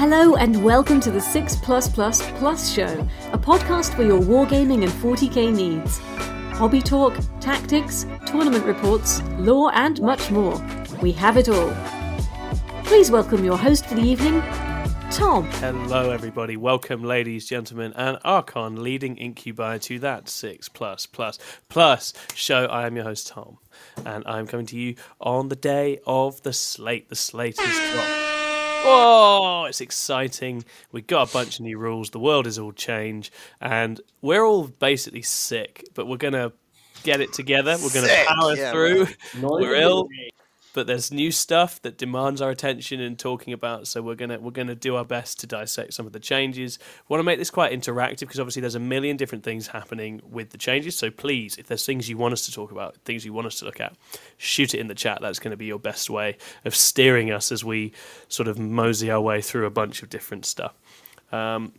Hello and welcome to the 6 Plus Plus Plus Show, a podcast for your wargaming and 40k needs. Hobby talk, tactics, tournament reports, lore, and much more. We have it all. Please welcome your host for the evening, Tom. Hello, everybody. Welcome, ladies, gentlemen, and Archon leading incubi to that 6 Plus Plus Plus show. I am your host, Tom, and I'm coming to you on the day of the slate. The slate is dropped. Whoa, it's exciting. We've got a bunch of new rules. The world is all change, and we're all basically sick, but we're going to get it together. We're going to Sick, power yeah, through. We're ill, but there's new stuff that demands our attention and talking about. So we're gonna we're gonna do our best to dissect some of the changes. We want to make this quite interactive because obviously there's a million different things happening with the changes. So please, if there's things you want us to talk about, things you want us to look at, shoot it in the chat. That's going to be your best way of steering us as we sort of mosey our way through a bunch of different stuff. Um,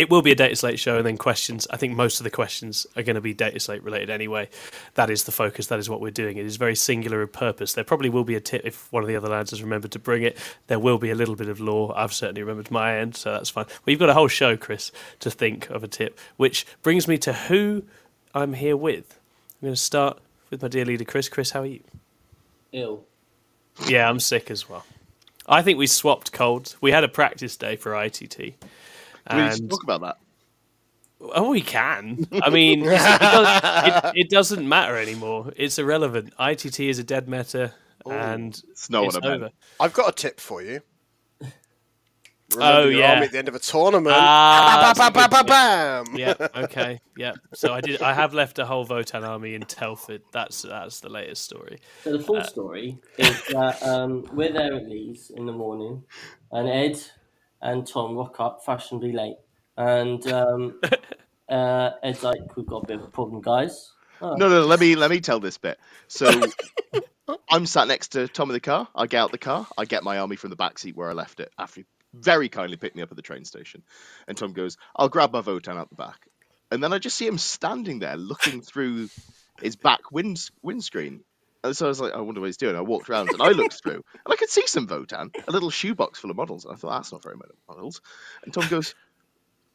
it will be a data slate show and then questions i think most of the questions are going to be data slate related anyway. That is the focus that is what we're doing. It is very singular of purpose. There probably will be a tip if one of the other lads has remembered to bring it there will be a little bit of lore. I've certainly remembered my end so that's fine. Well you've got a whole show chris to think of a tip which brings me to who i'm here with. I'm going to start with my dear leader chris. Chris how are you? Ill. yeah i'm sick as well. I think we swapped colds. We had a practice day for itt Do we need talk about that? Oh, we can. I mean, it's- it, does, it, it doesn't matter anymore. It's irrelevant. ITT is a dead meta, and It's not it's what I meant. over. I've got a tip for you. Remember Oh, your yeah. army at the end of a tournament. Ba- ba- that's a ba- bam. Yeah. Okay. Yeah. So I did. I have left a whole Votann army in Telford. That's that's the latest story. So the full Uh, story is that um, we're there at Leeds in the morning, and Ed and Tom rock up fashionably late, and um, uh, Ed's like, "We've got a bit of a problem, guys." Oh, No, no. Let me let me tell this bit. So I'm sat next to Tom in the car. I get out the car. I get my army from the back seat where I left it after he very kindly picked me up at the train station. And Tom goes, "I'll grab my Votann out the back." And then I just see him standing there looking through his back wind windscreen. And so I was like, I wonder what he's doing. I walked around and I looked through, and I could see some Votann, a little shoebox full of models. And I thought, that's not very many models. And Tom goes,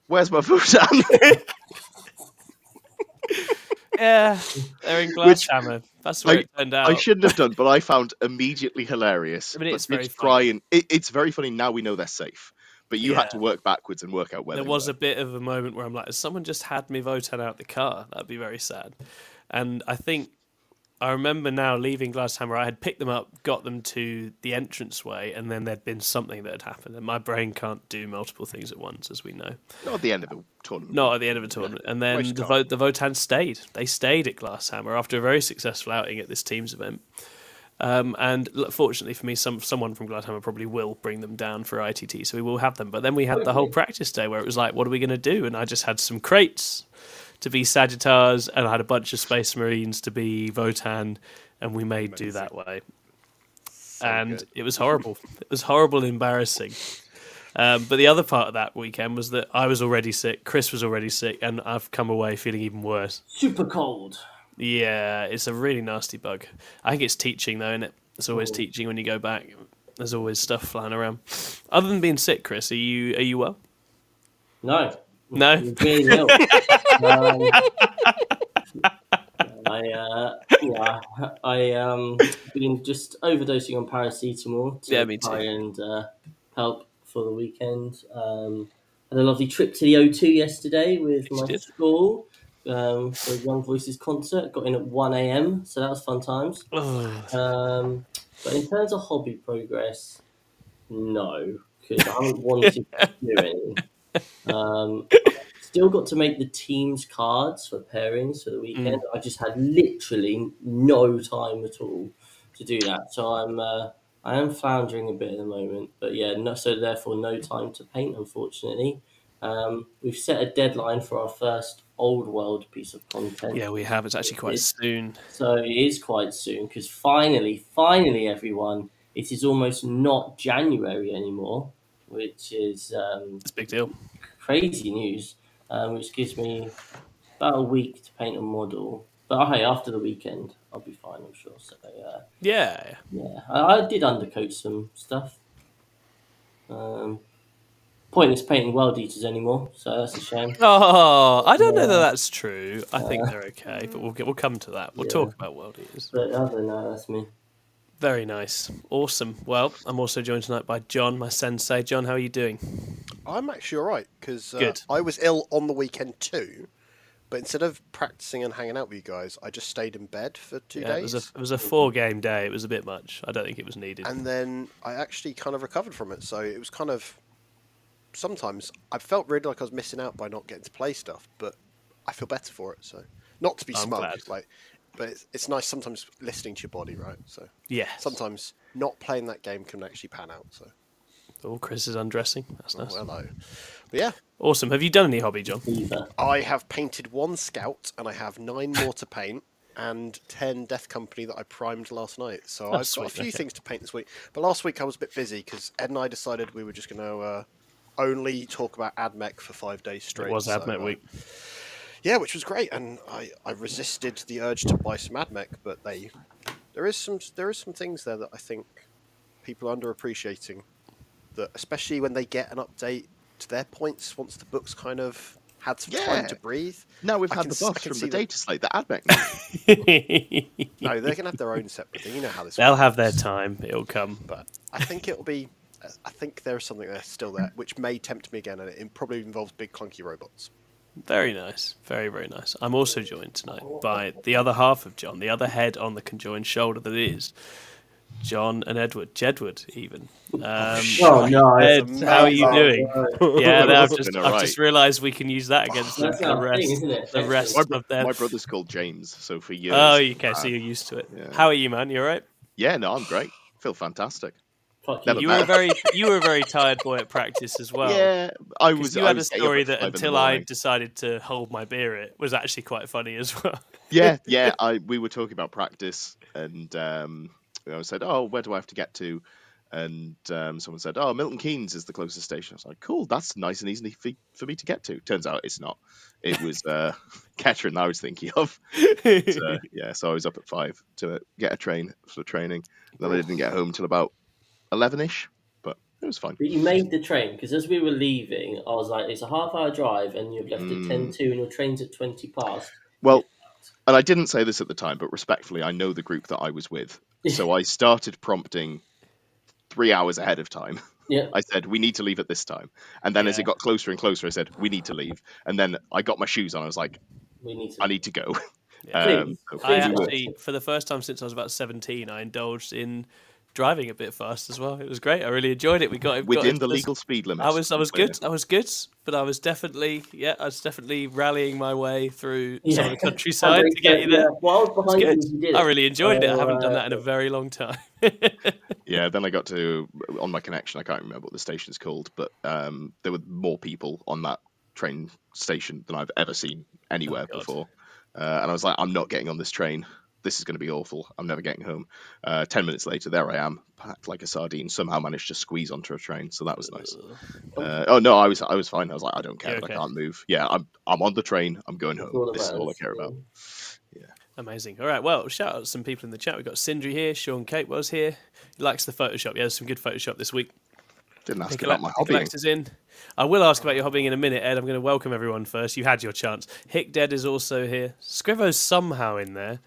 Where's my Votann? Yeah, they're in Glasshammer. That's where I- it turned out. I shouldn't have done, but I found immediately hilarious. I mean, it's very and it, it's very funny now we know they're safe. But you Yeah. had to work backwards and work out where there was were. a bit of a moment where I'm like, has someone just had me Votann out the car? That'd be very sad. And I think I remember now leaving Glasshammer, I had picked them up, got them to the entranceway, and then there'd been something that had happened. And my brain can't do multiple things at once, as we know. Not at the end of a tournament. Not at the end of a tournament. And then the. Vo- the Votann stayed. They stayed at Glasshammer after a very successful outing at this team's event. Um, and fortunately for me, some someone from Glasshammer probably will bring them down for ITT, so we will have them. But then we had the whole practice day where it was like, what are we going to do? And I just had some crates to be Sagitaurs, and I had a bunch of Space Marines to be Votann, and we made do that way. and good. it was horrible. It was horrible and embarrassing. Um, but the other part of that weekend was that I was already sick, Chris was already sick, and I've come away feeling even worse. super cold. Yeah, it's a really nasty bug. I think it's teaching though, isn't it? It's always Oh. teaching when you go back. There's always stuff flying around. Other than being sick, Chris, are you are you well? No, No. Um, I uh, yeah, I um been just overdosing on paracetamol to Yeah, me too. try and uh, help for the weekend. Um, had a lovely trip to the O2 yesterday with my school um, for a Young Voices concert. Got in at one a.m. so that was fun times. Um, but in terms of hobby progress, no, because I haven't wanted to do anything. Um, still got to make the team's cards for pairings for the weekend. I just had literally no time at all to do that. So I'm uh, I am floundering a bit at the moment. But yeah, no, so therefore no time to paint, unfortunately. Um, we've set a deadline for our first old world piece of content. Yeah, we have. It's actually quite soon. So it is quite soon because finally, finally, everyone, it is almost not January anymore, which is um, It's a big deal. crazy news. Um, which gives me about a week to paint a model. But hey, after the weekend, I'll be fine, I'm sure. So uh, Yeah. yeah, I, I did undercoat some stuff. Um, pointless painting world eaters anymore, so that's a shame. Oh, I don't know that that's true. I think they're okay, but we'll get, we'll come to that. We'll Yeah. talk about world eaters. But other than that, that's me. Very nice, awesome. Well, I'm also joined tonight by John, my sensei. John, how are you doing? I'm actually all right because uh, Good. I was ill on the weekend too, but instead of practicing and hanging out with you guys, I just stayed in bed for two Yeah, it days, was a it was a four game day. It was a bit much. I don't think it was needed. and then I actually kind of recovered from it. So it was kind of sometimes I felt really like I was missing out by not getting to play stuff, but I feel better for it. So not to be I'm smug, glad. like, but it's, it's nice sometimes listening to your body, right? So yeah, sometimes not playing that game can actually pan out. So Oh, Chris is undressing. That's oh, nice. hello, but yeah. Awesome. Have you done any hobby, John? I have painted one scout, and I have nine more to paint, and ten Death Company that I primed last night. So I've got a few okay. things to paint this week. But last week I was a bit busy because Ed and I decided we were just going to uh, only talk about AdMech for five days straight. It was so, Admit uh, Week. Yeah, which was great, and I, I resisted the urge to buy some AdMech, but they there is some there is some things there that I think people are underappreciating. That especially when they get an update to their points once the book's kind of had some Yeah. time to breathe. Now we've I had the s- I buff can from the data slate, the AdMech. No, they're gonna have their own separate thing. You know how this. They'll works. have their time. It'll come. But I think it'll be. I think there's something there still there, which may tempt me again, and it probably involves big clunky robots. Very nice. Very, very nice. I'm also joined tonight by the other half of John, the other head on the conjoined shoulder that is John and Edward. Jedward, even. Um, Oh no! Ed, it's how are you Oh, doing? no. yeah, no, I've just, been I've alright. just realised we can use that against the, the rest, thing, the rest My, of bro- them. my brother's called James, so for years. Oh, okay, so uh, you're used to it. yeah. How are you, man? You all right? yeah, no, I'm great. feel fantastic. Fuck you. You were a very, you were a very tired boy at practice as well. yeah, I was. you I had a was up story that five in the until I decided to hold my beer, it was actually quite funny as well. yeah, yeah. I we were talking about practice, and um, I said, "Oh, where do I have to get to?" And um, someone said, "Oh, Milton Keynes is the closest station." I was like, "Cool, that's nice and easy for, for me to get to." Turns out it's not. It was uh, Kettering that I was thinking of. Uh, yeah, so I was up at five to get a train for training. Then I didn't get home till about eleven-ish, but it was fine. But you made the train because as we were leaving, I was like, "It's a half-hour drive, and you've left Mm. at ten to, and your train's at twenty past." Well, and I didn't say this at the time, but respectfully, I know the group that I was with, so I started prompting three hours ahead of time. Yeah. I said, we need to leave at this time. And then as it got closer and closer, I said, we need to leave. And then I got my shoes on. I was like, We need to. I need to go. Yeah. Um, so I actually, for the first time since I was about 17, I indulged in driving a bit fast as well. It was great. I really enjoyed it. We got got within into the legal speed limit. I was, I was good. I was good, but I was definitely, yeah, I was definitely rallying my way through some of the countryside to get you there. Yeah, While I was behind you, good. you did I really enjoyed it. I haven't done uh, that in a very long time. Yeah, then I got to on my connection. I can't remember what the station's called, but um, there were more people on that train station than I've ever seen anywhere Oh, before. Uh, and I was like, I'm not getting on this train. This is going to be awful. I'm never getting home. Uh, Ten minutes later, there I am, packed like a sardine. Somehow managed to squeeze onto a train, so that was nice. Uh, oh no, I was I was fine. I was like, I don't care, okay. I can't move. Yeah, I'm I'm on the train. I'm going home. This is all I care about. yeah. Amazing. All right. Well, shout out to some people in the chat. We've got Sindri here. Sean Kate was here. He likes the Photoshop. Yeah, there's some good Photoshop this week. Didn't ask Nicola- about my hobbying. Is in. I will ask about your hobbying in a minute, Ed. I'm going to welcome everyone first. You had your chance. Hick Dead is also here. Scrivo's somehow in there.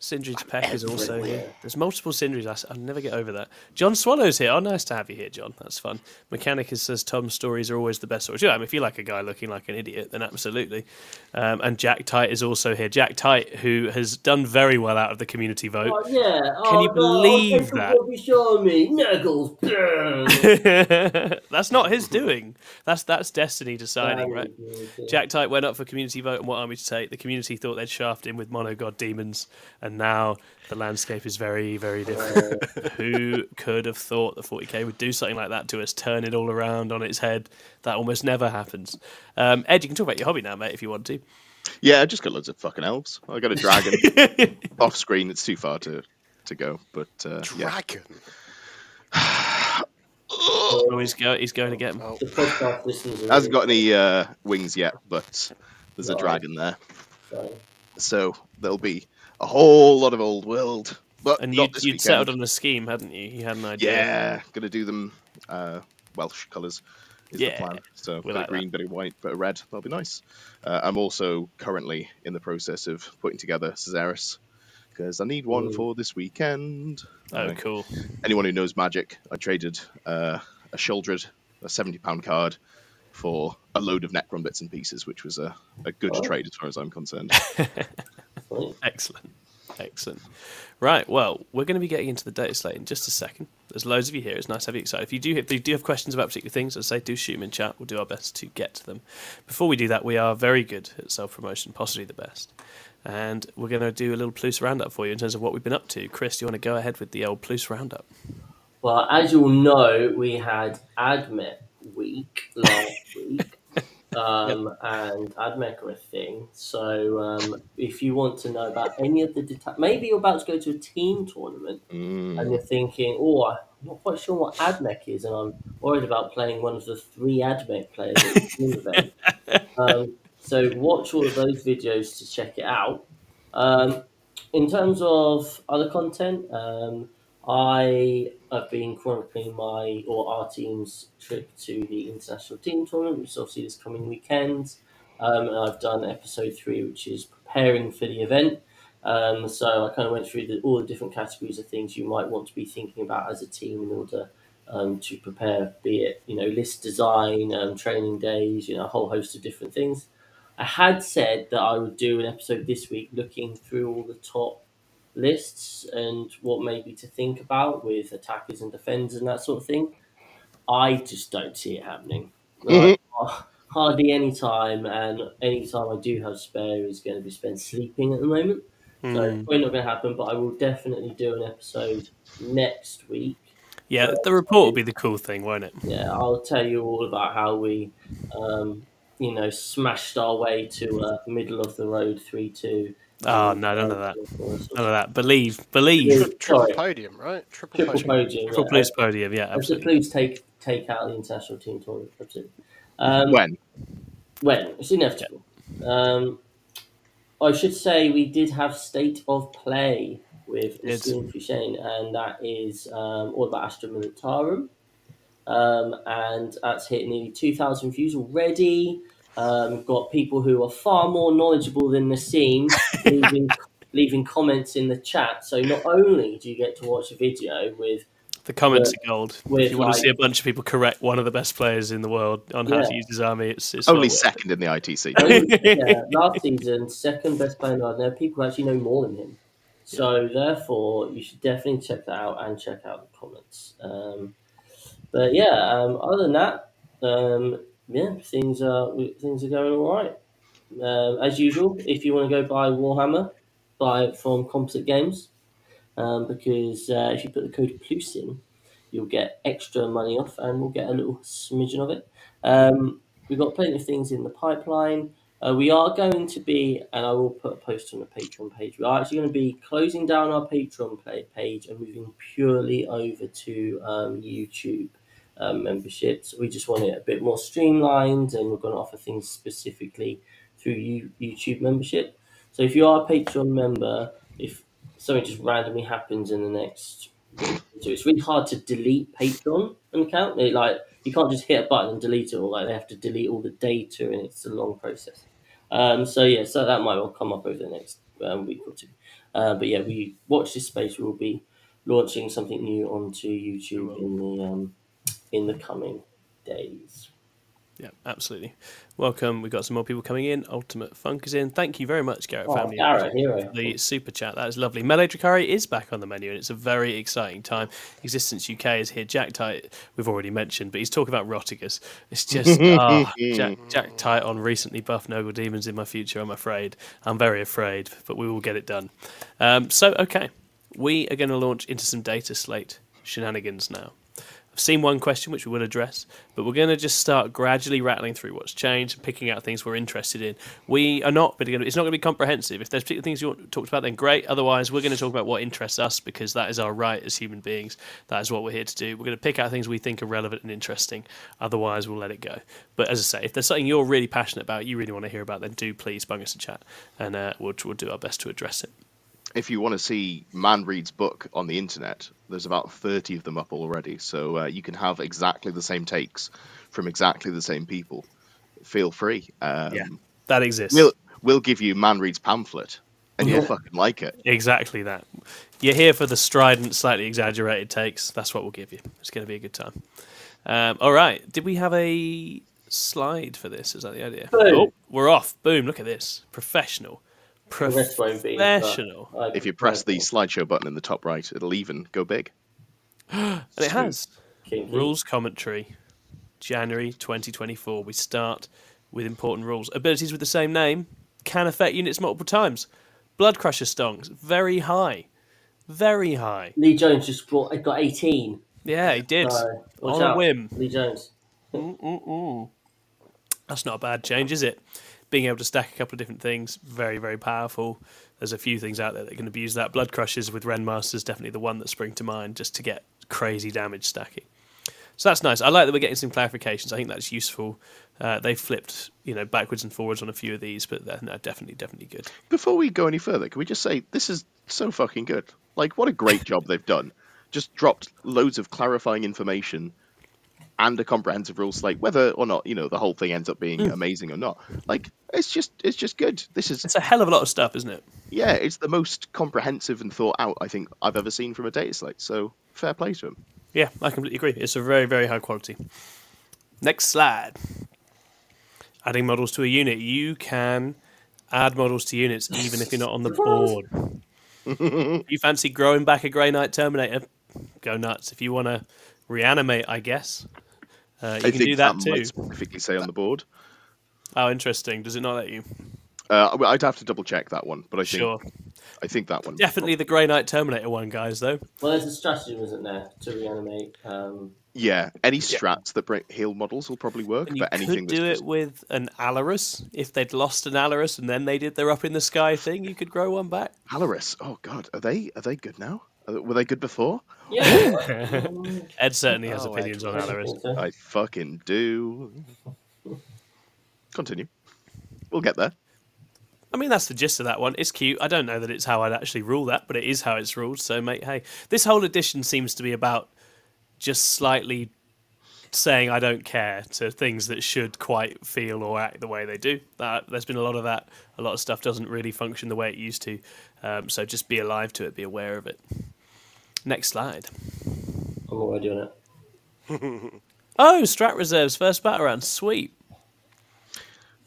Sindri's Peck is also here. There's multiple Sindris. I, will never get over that. John Swallow's here. Oh, nice to have you here, John. That's fun. Mechanicus says Tom's stories are always the best stories. Yeah, I mean, if you like a guy looking like an idiot, then absolutely. Um, and Jack Tight is also here. Jack Tight, who has done very well out of the community vote. Oh, yeah. Can oh, you no, believe that? for what you showing me. That's not his doing. That's that's destiny deciding, right? Jack Tight went up for community vote on what army to take. The community thought they'd shaft him with mono god demons, and now the landscape is very, very different. Who could have thought the 40k would do something like that to us, turn it all around on its head? That almost never happens. Um, Ed, you can talk about your hobby now, mate, if you want to. Yeah, I just got loads of fucking elves. I got a dragon off screen. It's too far to to go, but uh, yeah. Oh, he's, go, he's going to get him. Oh, The podcast listeners. Hasn't got any uh, wings yet, but there's a dragon there, so, so there'll be a whole lot of old world. But And you'd, you'd weekend. settled on a scheme, hadn't you? You had an idea. Yeah, gonna do them uh, Welsh colours. Is Yeah, the plan. So we bit like of green, bit of white, bit of red. That'll be nice. Uh, I'm also currently in the process of putting together Cesaris because I need one Ooh. for this weekend. Oh, Uh, cool. anyone who knows Magic, I traded uh, a Shieldred, a seventy pound card, for a load of Necron bits and pieces, which was a, a good Oh. trade as far as I'm concerned. Excellent. Excellent. Right, well, we're going to be getting into the data slate in just a second. There's loads of you here. It's nice to have you excited. If you do, if you do have questions about particular things, as I say, do shoot them in chat. We'll do our best to get to them. Before we do that, we are very good at self promotion, possibly the best. And we're going to do a little Plus roundup for you in terms of what we've been up to. Chris, do you want to go ahead with the old Plus roundup? Well, as you'll know, we had AdMech week last week, um, and AdMech are a thing. So, um, if you want to know about any of the deta- maybe you're about to go to a team tournament Mm. and you're thinking, "Oh, I'm not quite sure what AdMech is," and I'm worried about playing one of the three AdMech players at the team event. Um, so, watch all of those videos to check it out. Um, in terms of other content, um, I have been chronicling my or our team's trip to the international team tournament, which is obviously this coming weekend. Um, and I've done episode three, which is preparing for the event. Um, so I kind of went through the, all the different categories of things you might want to be thinking about as a team in order um, to prepare, be it you know list design, um, training days, you know a whole host of different things. I had said that I would do an episode this week looking through all the top lists and what maybe to think about with attackers and defenders and that sort of thing. I just don't see it happening. Like, hardly any time, and any time I do have spare is going to be spent sleeping at the moment. So Hmm. probably not going to happen, but I will definitely do an episode next week. Yeah, the report will be the cool thing, won't it? Yeah, I'll tell you all about how we, um, you know, smashed our way to a middle of the road three two. Oh, no, none of that. None of that. Believe, believe. Yeah. Triple Sorry. podium, right? Triple, Triple podium. podium. Triple yeah. Plus podium, yeah, And so absolutely. please take take out the international team tournament. Absolutely. Um, when? when it's inevitable. Um, I should say we did have state of play with It's- Nassim Fushane, and that is um, all about Astra Militarum. Um, and that's hit nearly 2,000 views already. Um, we've got people who are far more knowledgeable than Nassim leaving, leaving comments in the chat. So not only do you get to watch a video with The comments are gold. with, If you want to see a bunch of people correct one of the best players in the world on how to use his army, it's, it's Only well worth it. second in the ITC. yeah, last season, second best player in the world. There are people who actually know more than him. So therefore, you should definitely check that out and check out the comments. Um, but yeah, um, other than that, um, yeah, things are things are going all right. Um, as usual, if you want to go buy Warhammer, buy it from Composite Games um, because uh, if you put the code PLUS in, you'll get extra money off, and we'll get a little smidgen of it. Um, we've got plenty of things in the pipeline. Uh, we are going to be, and I will put a post on the Patreon page. We are actually going to be closing down our Patreon page and moving purely over to um, YouTube um, memberships. We just want it a bit more streamlined, and we're going to offer things specifically through you, YouTube membership. So if you are a Patreon member, if something just randomly happens in the next so it's really hard to delete Patreon an account. They, like you can't just hit a button and delete it, all. like they have to delete all the data, and it's a long process. Um, so yeah, so that might well come up over the next um, week or two. Uh, but yeah, we watch this space. We will be launching something new onto YouTube in the um, in the coming days. Yeah, absolutely. Welcome. We've got some more people coming in. Ultimate Funk is in. Thank you very much, Garrett Oh, Family. Garrett, hero. The super chat. That is lovely. Melee Drukhari is back on the menu, and it's a very exciting time. Existence UK is here. Jack Tight, we've already mentioned, but he's talking about Rotigus. It's just ah, Jack, Jack Tight on recently buffed Nurgle Demons in my future. I'm afraid. I'm very afraid, but we will get it done. Um, so okay, we are going to launch into some data slate shenanigans now. Seen one question which we will address, but we're going to just start gradually rattling through what's changed and picking out things we're interested in. We are not, but it's not going to be comprehensive. If there's particular things you want to talk about, then great. Otherwise, we're going to talk about what interests us because that is our right as human beings. That is what we're here to do. We're going to pick out things we think are relevant and interesting. Otherwise, we'll let it go. But as I say, if there's something you're really passionate about, you really want to hear about, then do please bung us a chat, and uh, we'll we'll do our best to address it. If you want to see Man Reed's book on the internet, there's about 30 of them up already. So uh, you can have exactly the same takes from exactly the same people. Feel free. Um, Yeah. That exists. We'll, we'll give you Man Reed's pamphlet, and you'll Yeah. fucking like it. Exactly that. You're here for the strident, slightly exaggerated takes. That's what we'll give you. It's going to be a good time. Um, all right. Did we have a slide for this? Is that the idea? Boom. Oh, we're off. Boom. Look at this. Professional. The rest won't be. Professional. I If you press the slideshow button in the top right, it'll even go big. And it has. kinky. Rules commentary. January 2024. We start with important rules. Abilities with the same name can affect units multiple times. Blood Crusher Stongs. Very high. Very high. Lee Jones just brought, got 18. Yeah, he did. So, watch On a whim. Lee Jones. That's not a bad change, is it? Being able to stack a couple of different things, very, very powerful. There's a few things out there that can abuse that. Blood Crushers with Rendmasters, definitely the one that spring to mind just to get crazy damage stacking. So that's nice. I like that we're getting some clarifications. I think that's useful. Uh, they flipped, you know, backwards and forwards on a few of these, but they're no, definitely, definitely good. Before we go any further, can we just say this is so fucking good? Like, what a great job they've done. Just dropped loads of clarifying information and a comprehensive rule slate, whether or not you know the whole thing ends up being hmm. amazing or not. Like, it's just it's just good. This is It's a hell of a lot of stuff, isn't it? yeah, it's the most comprehensive and thought out I think I've ever seen from a data slate. So fair play to him. Yeah, I completely agree. It's a very, very high quality. Next slide. Adding models to a unit. You can add models to units even if you're not on the board. you fancy growing back a Grey Knight Terminator? Go nuts. If you want to reanimate, I guess. Uh, you I can think do that might too. specifically say on the board. Oh, interesting. Does it not let you? Uh, I'd have to double check that one, but I think Sure. I think that one Definitely the Grey Knight Terminator one, guys, though. Well, there's a strategy, isn't there, to reanimate? Um, Yeah, any strats that bring heal models will probably work, And you but anything could do that's it with an Allarus. If they'd lost an Allarus and then they did their up in the sky thing, you could grow one back. just Allarus. Oh god, are they are they good now? Are they- were they good before? yeah. Ed certainly has Oh, Ed. opinions on I Allarus. I fucking do. Continue. We'll get there. I mean, that's the gist of that one. It's cute. I don't know that it's how I'd actually rule that, but it is how it's ruled. So, mate, hey, this whole edition seems to be about just slightly saying I don't care to things that should quite feel or act the way they do. That there's been a lot of that. A lot of stuff doesn't really function the way it used to. Um, so just be alive to it. Be aware of it. Next slide. I'm already on it. Oh, strat reserves first battle round. Sweet.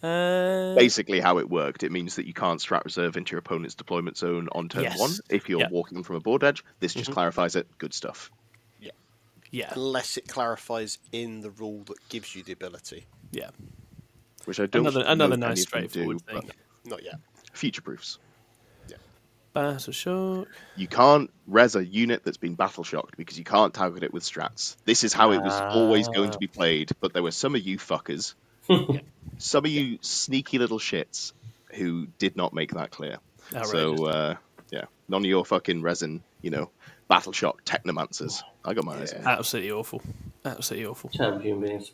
Uh, Basically, how it worked, it means that you can't strat reserve into your opponent's deployment zone on turn Yes. one if you're Yep. walking from a board edge. This just clarifies it. Good stuff. yeah, Yeah. Unless it clarifies in the rule that gives you the ability. yeah. Which I don't. Another know another nice any of them straightforward do, thing. Not yet. Future proofs. Battle shock. You can't res a unit that's been battle shocked because you can't target it with strats. This is how it was always going to be played, but there were some of you fuckers, some of you sneaky little shits who did not make that clear. Outrageous. So uh, yeah, none of your fucking resin, you know, battle shock technomancers. I got mine. eyes on you. Absolutely awful. Absolutely awful. Champion beings.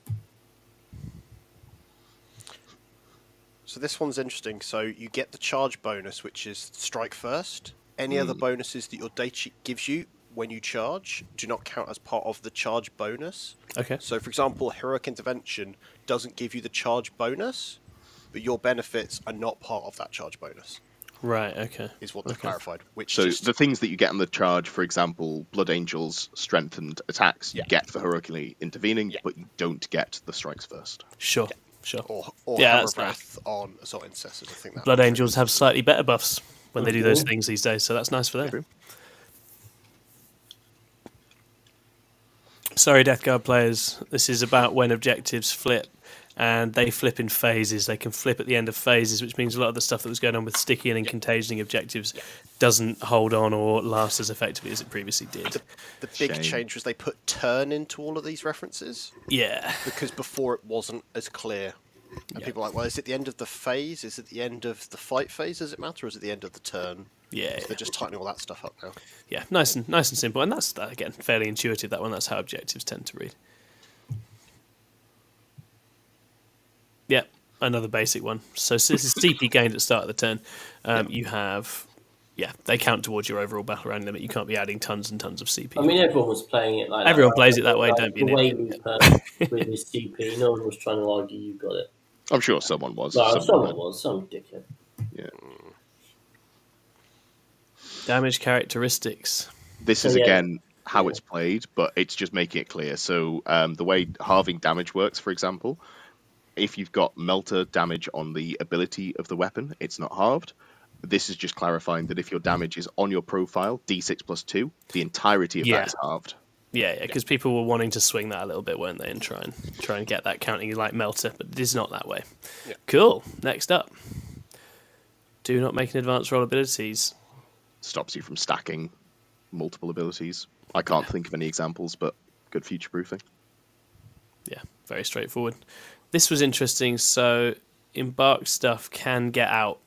So this one's interesting. So you get the charge bonus, which is strike first. Any other hmm. bonuses that your data sheet gives you when you charge do not count as part of the charge bonus. Okay. So, for example, heroic intervention doesn't give you the charge bonus, but your benefits are not part of that charge bonus. Right. Okay. Is what they've Okay. clarified. Which So just, the things that you get on the charge, for example, Blood Angels strengthened attacks, you Yeah. get for heroically intervening, Yeah. but you don't get the strikes first. Sure. Sure. or or Yeah, that's nice. Breath on assault intercessors. I think that Blood Angels have slightly better buffs when they do those things these days, so that's nice for them. Sorry, Death Guard players. This is about when objectives flip, and they flip in phases. They can flip at the end of phases, which means a lot of the stuff that was going on with sticky and contagioning objectives doesn't hold on or last as effectively as it previously did. The big Shame. change was they put turn into all of these references Yeah. because before it wasn't as clear. And Yeah. people are like, well, is it the end of the phase? Is it the end of the fight phase? Does it matter? Or is it the end of the turn? Yeah. So they're just tightening all that stuff up now. Yeah, nice and nice and simple, and that's that, again fairly intuitive. That one, that's how objectives tend to read. Yep, another basic one. So, so this is CP gained at the start of the turn. Um, You have yeah, they count towards your overall battle round limit. You can't be adding tons and tons of CP. I mean, everyone was playing it like that, Everyone right? plays it that way, Like, don't be The an way idiot. Luke, uh, with his CP, no one was trying to argue you got it. I'm sure someone was. No, Someone someone was, some dickhead. Yeah. Damage characteristics. This is So, yeah. again how Yeah. it's played, but it's just making it clear. So um, the way halving damage works, for example, if you've got melter damage on the ability of the weapon, it's not halved. This is just clarifying that if your damage is on your profile, d6 plus two, the entirety of Yeah. that is halved. Yeah, yeah, because people were wanting to swing that a little bit, weren't they, and try and try and get that counting like melter, but it is not that way. Yeah. Cool. Next up, do not make an advanced roll abilities. Stops you from stacking multiple abilities. I can't think of any examples, but good future proofing. Yeah, very straightforward. This was interesting. So, embark stuff can get out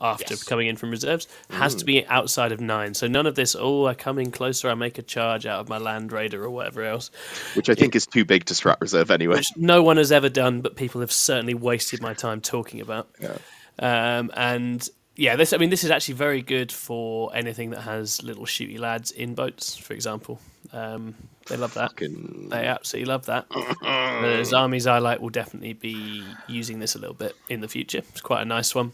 after Yes. coming in from reserves. Has to be outside of nine. So none of this. Oh, I come in closer. I make a charge out of my land raider or whatever else. Which I think is too big to strat reserve anyway. which no one has ever done, but people have certainly wasted my time talking about. Yeah. Um, and yeah, this I mean, this is actually very good for anything that has little shooty lads in boats, for example. Um, they love that. Fucking- They absolutely love that. There's armies I like will definitely be using this a little bit in the future. It's quite a nice one.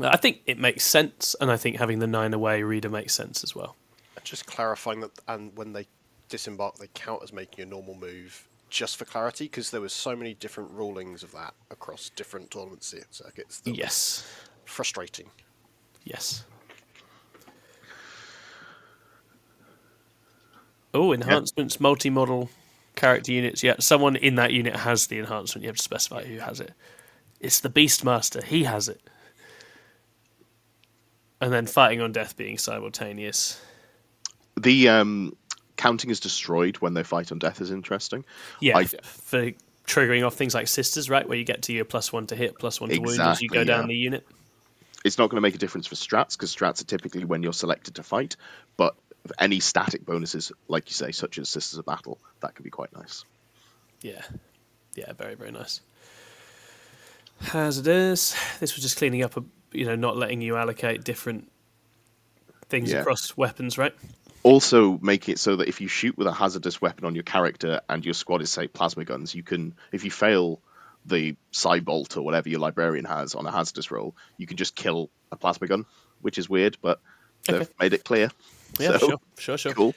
Uh, I think it makes sense, and I think having the nine away reader makes sense as well. Just clarifying that, and when they disembark, they count as making a normal move. Just for clarity, because there was so many different rulings of that across different tournament cir- circuits. that was Yes, frustrating. yes. Oh, enhancements, multi-model character units. Yeah, someone in that unit has the enhancement. You have to specify who has it. It's the Beastmaster. He has it. And then fighting on death being simultaneous. The um, counting is destroyed when they fight on death is interesting. Yeah, I- f- for triggering off things like sisters, right, where you get to your plus one to hit, plus one to wound as you go Exactly, down yeah. the unit. It's not going to make a difference for strats because strats are typically when you're selected to fight. But any static bonuses, like you say, such as Sisters of Battle, that could be quite nice. Yeah, yeah, very very nice. Hazardous. This was just cleaning up, a, you know, not letting you allocate different things Yeah. across weapons, right? Also, make it so that if you shoot with a hazardous weapon on your character and your squad is say plasma guns, you can, if you fail the bolt or whatever your librarian has on a hazardous roll, you can just kill a plasma gun, which is weird, but they've Okay. made it clear. Yeah, So, sure, sure, sure. Cool.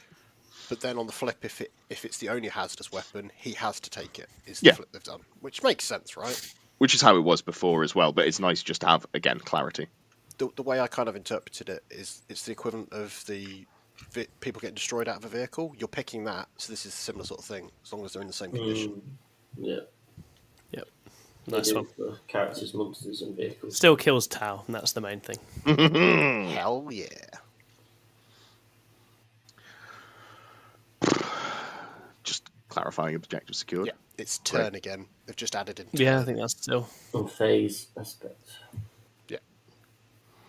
But then on the flip, if it if it's the only hazardous weapon, he has to take it. Is the Yeah. flip they've done, which makes sense, right? Which is how it was before as well, but it's nice just to have again clarity. The, the way I kind of interpreted it is it's the equivalent of the vi- people getting destroyed out of a vehicle. You're picking that, so this is a similar sort of thing, as long as they're in the same condition. Mm, yeah. Yep, nice one. for characters, monsters, and vehicles. Still kills Tau, and that's the main thing. Hell yeah! Just clarifying objective secured. Yeah, it's turn again. They've just added in. Yeah, I think that's still. And phase aspect. Yeah,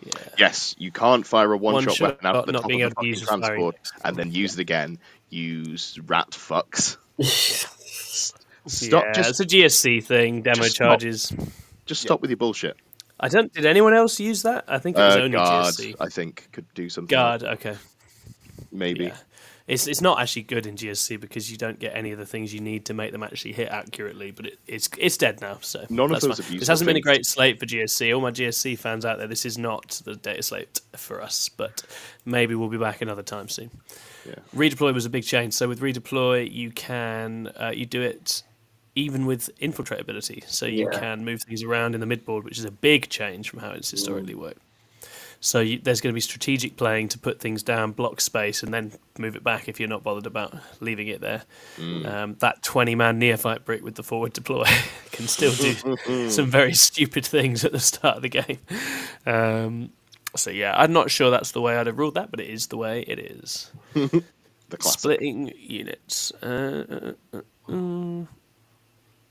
Yeah. Yes, you can't fire a one, One shot shot, weapon out of the not top being of able the to fucking use transport and then use it again. Use rat fucks. Stop. yeah, just it's a GSC thing. Demo just stop. charges. just stop with your bullshit. I don't. Did anyone else use that? I think it was Uh, only guard, GSC. I think, could do something. Guard. Okay. maybe. Yeah. It's it's not actually good in GSC because you don't get any of the things you need to make them actually hit accurately. But it, it's it's dead now. So None of those fine. have used This hasn't been a great slate for GSC. All my GSC fans out there, this is not the data slate for us. But maybe we'll be back another time soon. Yeah. Redeploy was a big change. So with redeploy, you can uh, you do it even with infiltrate ability. So you Yeah. can move things around in the midboard, which is a big change from how it's historically worked. So you, there's going to be strategic playing to put things down, block space, and then move it back if you're not bothered about leaving it there. Um, that 20 man neophyte brick with the forward deploy can still do some very stupid things at the start of the game. Um, so yeah, I'm not sure that's the way I'd have ruled that, but it is the way it is. The classic. Splitting units. Uh, uh, uh, uh.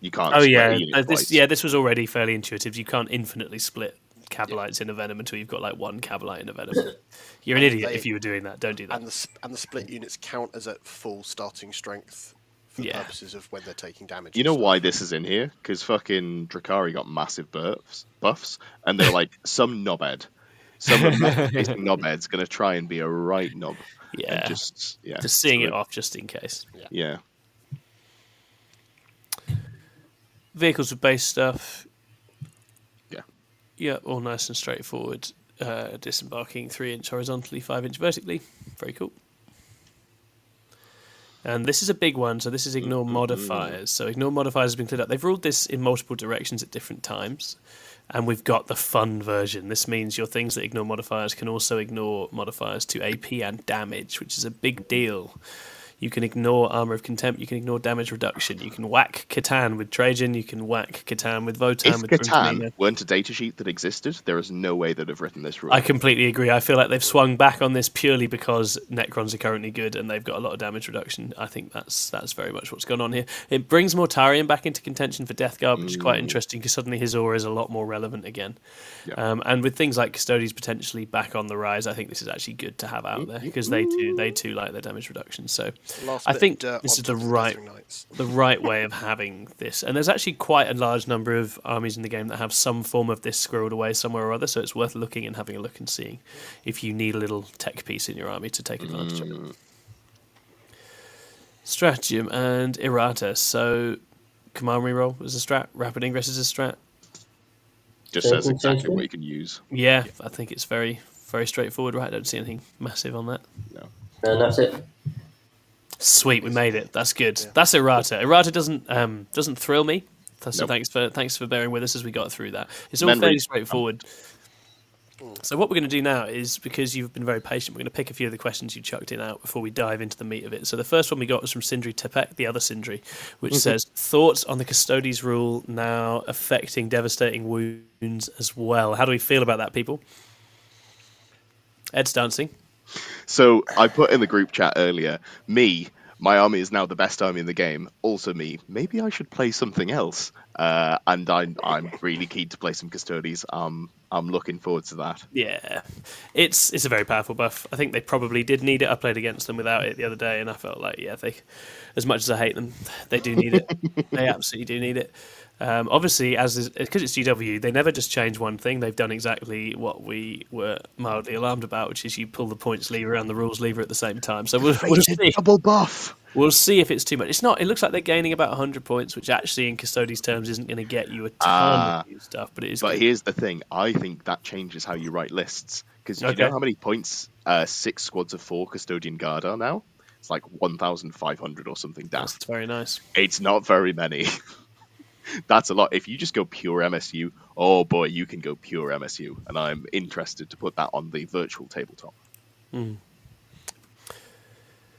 You can't. Oh split yeah, unit uh, this yeah this was already fairly intuitive. You can't infinitely split Kabalites in a Venom until you've got like one Kabalite in a Venom. You're an idiot they- if you were doing that. Don't do that. and the and the split units count as at full starting strength for Yeah. purposes of when they're taking damage. You know stuff. why this is in here? Because fucking Drukhari got massive buffs, buffs, and they're like some knobhead Some facing knobhead's going to try and be a right knob. Yeah, And just yeah, just seeing it off just in case. Yeah, Vehicles with base stuff. Yeah. Yeah, all nice and straightforward. Uh, disembarking three inch horizontally, five inch vertically. Very cool. And this is a big one, so this is ignore modifiers. So ignore modifiers has been cleared up. They've ruled this in multiple directions at different times. And we've got the fun version. This means your things that ignore modifiers can also ignore modifiers to AP and damage, which is a big deal. You can ignore Armor of Contempt, you can ignore damage reduction, you can whack C'tan with Trajann, you can whack C'tan with Votann if with C'tan weren't a datasheet that existed, there is no way they'd have written this rule. I completely agree. I feel like they've swung back on this purely because Necrons are currently good and they've got a lot of damage reduction. I think that's that's very much what's going on here. It brings Mortarion back into contention for Death Guard, which is quite mm. interesting because suddenly his aura is a lot more relevant again. Yeah. Um, and with things like Custodes potentially back on the rise, I think this is actually good to have out mm, there mm, because they too they too like their damage reduction. So I think this is the right the right way of having this. And there's actually quite a large number of armies in the game that have some form of this squirreled away somewhere or other. So it's worth looking and having a look and seeing if you need a little tech piece in your army to take advantage of it. Stratagem and errata. So command reroll is a strat. Rapid ingress is a strat. Just says exactly what you can use. Yeah, I think it's very very straightforward. Right, I don't see anything massive on that. No, and that's it. Sweet, we made it. That's good. Yeah. That's errata. Errata doesn't um, doesn't thrill me. So Nope. thanks for thanks for bearing with us as we got through that. It's all Men fairly straightforward. So what we're going to do now is because you've been very patient, we're going to pick a few of the questions you chucked in out before we dive into the meat of it. So the first one we got was from Sindri Tepek, the other Sindri, which says thoughts on the Custodes rule now affecting devastating wounds as well. How do we feel about that, people? Ed's dancing. So I put in the group chat earlier, me, my army is now the best army in the game. Also me, maybe I should play something else. Uh, and I'm I'm really keen to play some Custodes. Um, I'm looking forward to that. Yeah, it's it's a very powerful buff. I think they probably did need it. I played against them without it the other day, and I felt like yeah, they, as much as I hate them, they do need it. they absolutely do need it. Um, obviously, as because it's GW, they never just change one thing. They've done exactly what we were mildly alarmed about, which is you pull the points lever and the rules lever at the same time. So we'll, we'll see. Double buff. We'll see if it's too much. It's not. It looks like they're gaining about 100 points, which actually, in Custodes terms, isn't going to get you a ton Ah. of new stuff. But it is. But good. here's the thing: I think that changes how you write lists. Because you Okay. know how many points uh, six squads of four custodian guard are now? It's like 1,500 or something. That's That's very nice. it's not very many. That's a lot. If you just go pure MSU, oh boy, you can go pure MSU, and I'm interested to put that on the virtual tabletop. Hmm.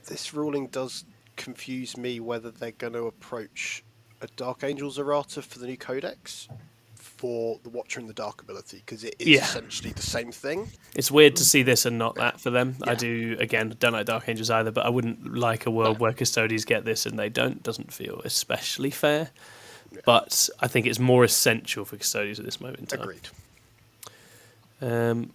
This ruling does confuse me whether they're going to approach a Dark Angels errata for the new codex for the Watcher in the Dark ability because it is Yeah. essentially the same thing. It's weird to see this and not that for them. I do again don't like Dark Angels either, but I wouldn't like a world where Custodes get this and they don't. Doesn't feel especially fair. But I think it's more essential for custodians at this moment in time. Agreed. Um,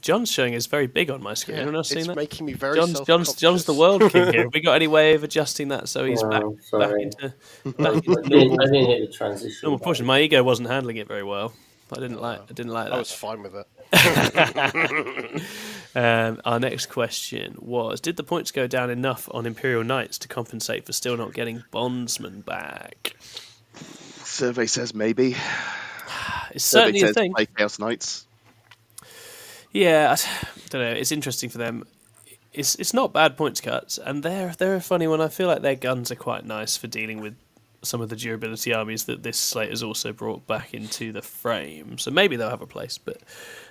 John's showing is very big on my screen. Anyone else it's seen that? It's making me very John's, John's, John's the world king here. Have we got any way of adjusting that so he's Oh, back, back sorry. into, back into normal, I didn't hit the transition. normal portion? My ego wasn't handling it very well. I didn't like. I didn't like that. I that. was fine with it. Um, our next question was: Did the points go down enough on Imperial Knights to compensate for still not getting Bondsman back? Survey says maybe. It's Survey certainly a thing. play Chaos Knights. Yeah, I don't know. It's interesting for them. It's it's not bad points cuts, and they're they're a funny one. I feel like their guns are quite nice for dealing with some of the durability armies that this slate has also brought back into the frame. So maybe they'll have a place, but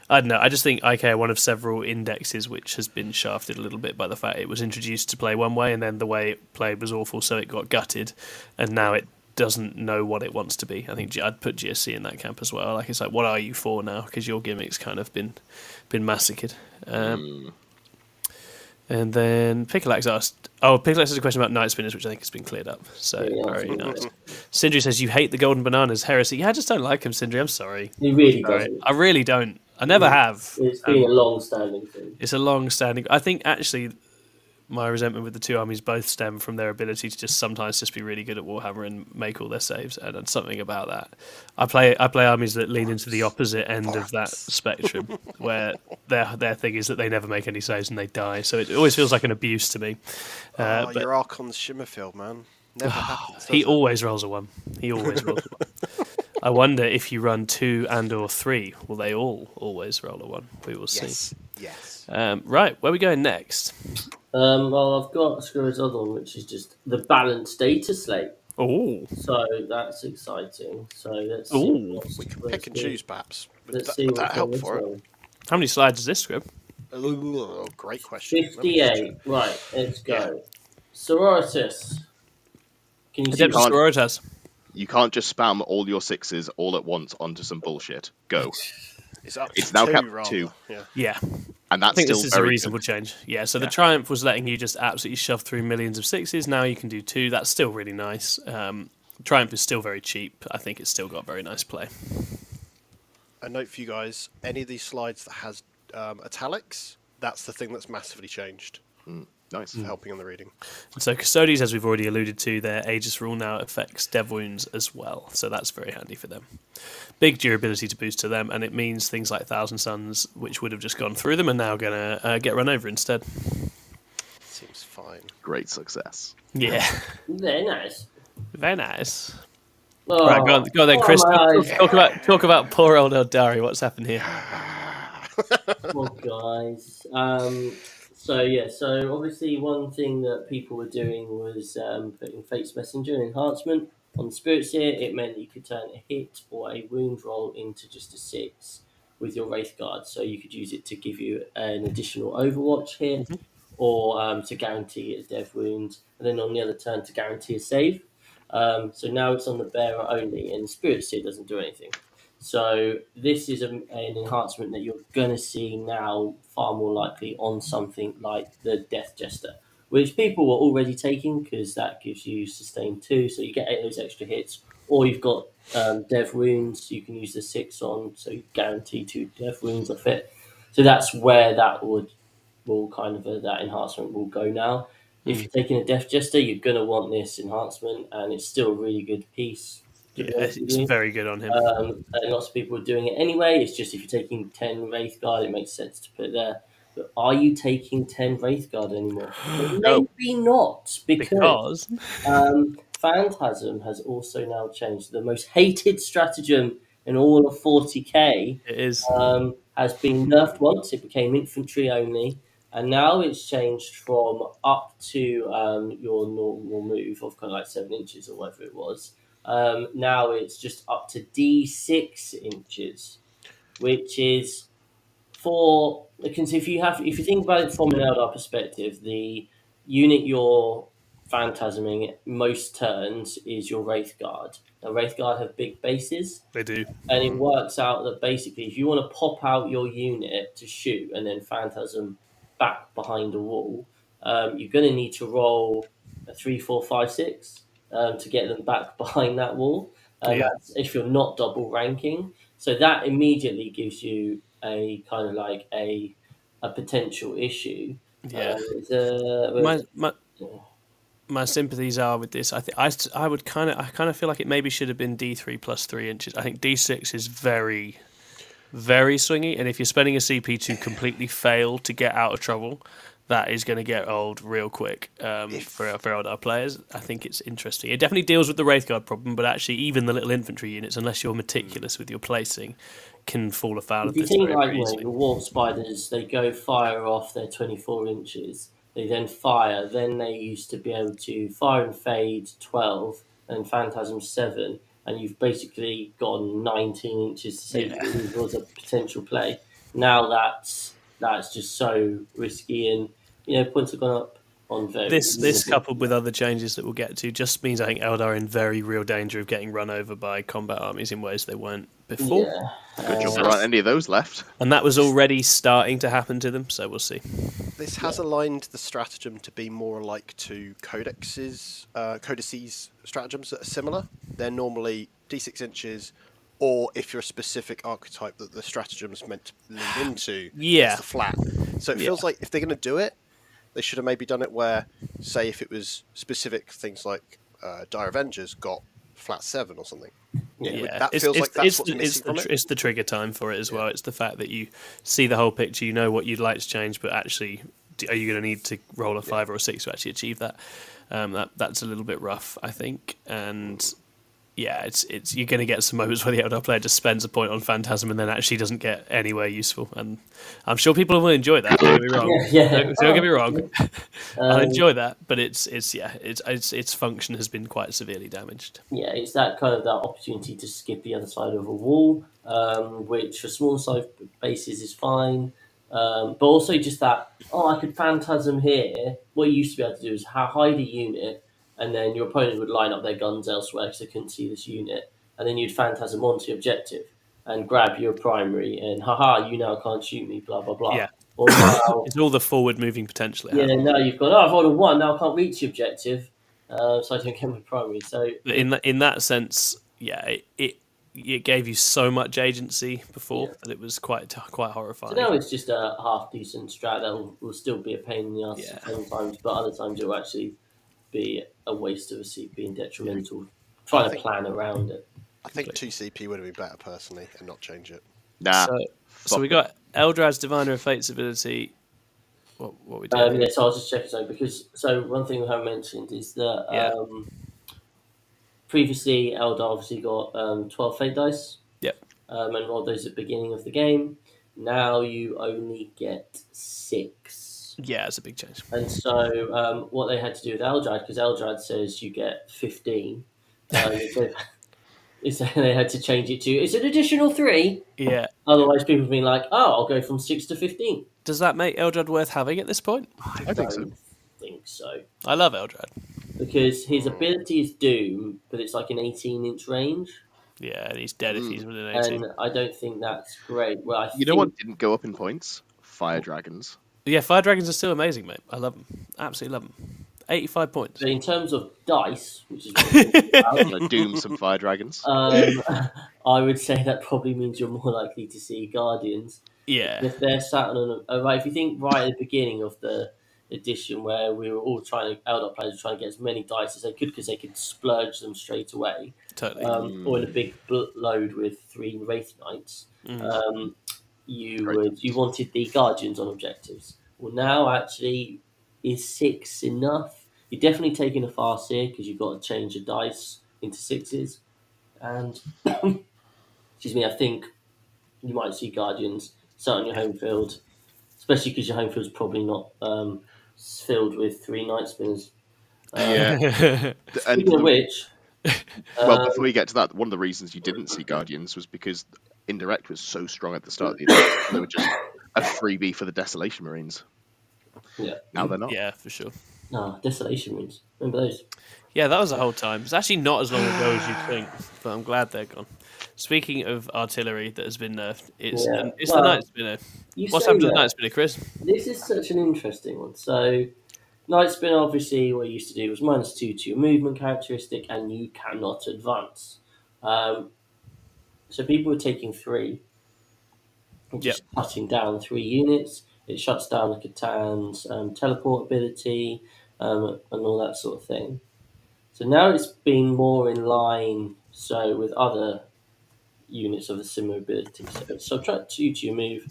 I don't know. I just think IK are one of several indexes which has been shafted a little bit by the fact it was introduced to play one way, and then the way it played was awful, so it got gutted, and now it doesn't know what it wants to be. I think I'd put GSC in that camp as well. Like it's like, what are you for now? Because your gimmick's kind of been been massacred. Um, And then Pickleax asked, "Oh, Pickleax has a question about night spinners, which I think has been cleared up. So Yeah, very nice." Sindri says, "You hate the golden bananas, heresy." Yeah, I just don't like him, Sindri. I'm sorry. He really doesn't. I really don't. I never have. It's Um, been a long-standing thing. it's a long-standing. I think actually, my resentment with the two armies both stem from their ability to just sometimes just be really good at Warhammer and make all their saves, and it's something about that. I play I play armies that lean into the opposite end of that spectrum, where their their thing is that they never make any saves and they die. So it always feels like an abuse to me. Uh, oh, but your Archon's Shimmerfield, man. Never happens. he it? always rolls a one. He always rolls a one. I wonder if you run two and or three, will they all always roll a one? We will see. Yes. Yes. Um, right, where are we going next? Um, well, I've got Scriven's other one, which is just the balanced data slate. Oh, So that's exciting. So let's see. Ooh. what's We can pick and choose, perhaps. Would Let's that, see would that what's help for it? one. how many slides is this script? Oh, great question. Let me just 58. Right, let's go. Sororitas. Can you see? Adept can't- Sororitas. You can't just spam all your sixes all at once onto some bullshit. Go. It's up It's now two, capped rather. two. Yeah. Yeah, And I think still this is a reasonable good. change. Yeah, so the Triumph was letting you just absolutely shove through millions of sixes. Now you can do two. That's still really nice. Um, Triumph is still very cheap. I think it's still got very nice play. A note for you guys: any of these slides that has um, italics, that's the thing that's massively changed Nice. for helping on the reading. So Custodes, as we've already alluded to, their Aegis rule now affects Dev Wounds as well. So that's very handy for them. Big durability to boost to them, and it means things like Thousand Suns, which would have just gone through them, are now going to uh, get run over instead. Seems fine. Great success. Yeah, Very nice. very nice. Oh, right, go on, go on then, oh, Chris. my Talk, talk about talk about poor old Aeldari. What's happened here? Well, guys. Um, so yeah, so obviously one thing that people were doing was um, putting Fate's Messenger enhancement on the Spirit Seer. It meant you could turn a hit or a wound roll into just a six with your Wraith Guard. So you could use it to give you an additional Overwatch hit, or um, to guarantee a Dev wound, and then on the other turn to guarantee a save. Um, so now it's on the bearer only, and Spirit Seer doesn't do anything. So this is a, an enhancement that you're going to see now far more likely on something like the Death Jester, which people were already taking because that gives you sustain two, so you get eight of those extra hits. Or you've got um, Dev Wounds, you can use the six on, so you guarantee two Dev Wounds off it. So that's where that would will kind of uh, that enhancement will go now. If you're taking a Death Jester, you're going to want this enhancement, and it's still a really good piece. Yeah, it's very good on him. Um, and lots of people are doing it anyway. It's just if you're taking 10 Wraith Guard, it makes sense to put it there. But are you taking 10 Wraith Guard anymore? No. Maybe not, because, because um, Phantasm has also now changed. The most hated stratagem in all of 40k it is. um, has been nerfed once. It became infantry only. And now it's changed from up to um, your normal move of kind of like seven inches or whatever it was. Um, now it's just up to D6 inches, which is for because if you have if you think about it from an Eldar perspective, the unit you're phantasming most turns is your Wraith Guard. Now Wraith Guard have big bases, They do. and it works out that basically if you want to pop out your unit to shoot and then phantasm back behind a wall, um, you're going to need to roll a three, four, five, six um, to get them back behind that wall. And Yeah. that's if you're not double ranking. So that immediately gives you a kind of like a a potential issue. Yeah. Um, uh, my my my sympathies are with this. I think I, I would kind of I kind of feel like it maybe should have been D three plus three inches. I think D six is very very swingy, and if you're spending a CP to completely fail to get out of trouble, that is going to get old real quick um, If- for for older players. I think it's interesting. It definitely deals with the wraith guard problem, but actually even the little infantry units, unless you're meticulous with your placing, can fall afoul of If you this think very, like very you the warp spiders, they go fire off their 24 inches. They then fire. Then they used to be able to fire and fade 12 and phantasm 7. And you've basically gone 19 inches to say Yeah. was a potential play. Now that's that's just so risky, and you know points have gone up on very this this coupled with other changes that we'll get to just means I think Eldar are in very real danger of getting run over by combat armies in ways they weren't before, Yeah. Good job Uh, there aren't any of those left. and that was already starting to happen to them. So we'll see. This has aligned the stratagem to be more like to Codex's, uh, Codices stratagems that are similar. They're normally d6 inches, or if you're a specific archetype that the stratagem's meant to lead into, Yeah. it's the flat. So it Yeah. feels like if they're going to do it, they should have maybe done it where, say, if it was specific things like uh, Dire Avengers got flat seven or something. Yeah, that it's, feels it's, like that's it's, the, it's, the, it. it's the trigger time for it as well. It's the fact that you see the whole picture, you know what you'd like to change, but actually, are you going to need to roll a five or a six to actually achieve that? Um, that that's a little bit rough, I think, and yeah, it's it's you're going to get some moments where the Eldar player just spends a point on Phantasm and then actually doesn't get anywhere useful, and I'm sure people will enjoy that. Don't get me wrong. Yeah, yeah. Don't, don't get me wrong. I'll Um, enjoy that, but it's it's yeah, it's, it's its function has been quite severely damaged. yeah, it's that kind of that opportunity to skip the other side of a wall, um, which for small size bases is fine. Um, but also just that, oh, I could phantasm here. What you used to be able to do is hide a unit, and then your opponent would line up their guns elsewhere because they couldn't see this unit, and then you'd phantasm onto your objective and grab your primary, and haha, you now can't shoot me, blah blah blah. Yeah. Or now, It's all the forward moving potential. it has. yeah, now you've got, oh, I've a one, now I can't reach the objective, uh, so I don't get my primary. So in that in that sense, yeah, it, it it gave you so much agency before Yeah. that it was quite quite horrifying. So now it's just a half decent strat that will, will still be a pain in the ass Yeah. sometimes, but other times it will actually be a waste of a seat, being detrimental. Trying to plan around it. I think two CP would have been better personally, and not change it. Nah. so, so we got Eldrad's Diviner of Fate's ability. What what we doing? Um, yeah, so I was just checking so because so one thing we haven't mentioned is that Yeah. um, previously Eldar obviously got um, twelve fate dice. Yep. Um, and rolled those at the beginning of the game. Now you only get six. Yeah, it's a big change. And so, um, what they had to do with Eldrad, because Eldrad says you get 15, um, is they- that they had to change it to it's an additional three. Yeah, Otherwise, people have been like, oh, I'll go from 6 to 15. does that make Eldrad worth having at this point? I think so. don't think so. I love Eldrad. Because his ability is Doom, but it's like an 18 inch range. Yeah, and he's dead if he's within eighteen. And I don't think that's great. Well, I You know what didn't go up in points? Fire dragons. Yeah, Fire Dragons are still amazing, mate. I love them. Absolutely love them. Eighty-five points. But in terms of dice, which is what we're about, doom some fire dragons. um, I would say that probably means you're more likely to see Guardians. Yeah, if they're sat on a, uh, right, if you think right at the beginning of the edition where we were all trying to Eldar players were trying to get as many dice as they could because they could splurge them straight away, totally. um, or in a big load with three wraith knights, Mm. um, you Right. would you wanted the guardians on objectives. Well, now actually is six enough? You're definitely taking a fast here because you've got to change the dice into sixes, and excuse me, I think you might see guardians sat on your home field, especially because your home field's probably not um, filled with three night spinners. Um, Yeah. And which, well, um, before we get to that, one of the reasons you didn't see Guardians was because Indirect was so strong at the start of the event. they were just a freebie for the Desolation Marines. yeah, Now they're not. yeah, for sure. no, desolation Marines. Remember those? Yeah, that was the whole time. It's actually not as long ago as you think, but I'm glad they're gone. Speaking of artillery that has been nerfed, it's Yeah. it's Well, the night spinner. What's happened to the night spinner, Chris? This is such an interesting one. So, Night Spin, obviously, what you used to do was minus two to your movement characteristic, and you cannot advance. Um, so, people were taking three, just cutting down three units. It shuts down the C'tan's um, teleport ability um, and all that sort of thing. So, now it's been more in line so with other units of a similar ability. So, subtract two to your move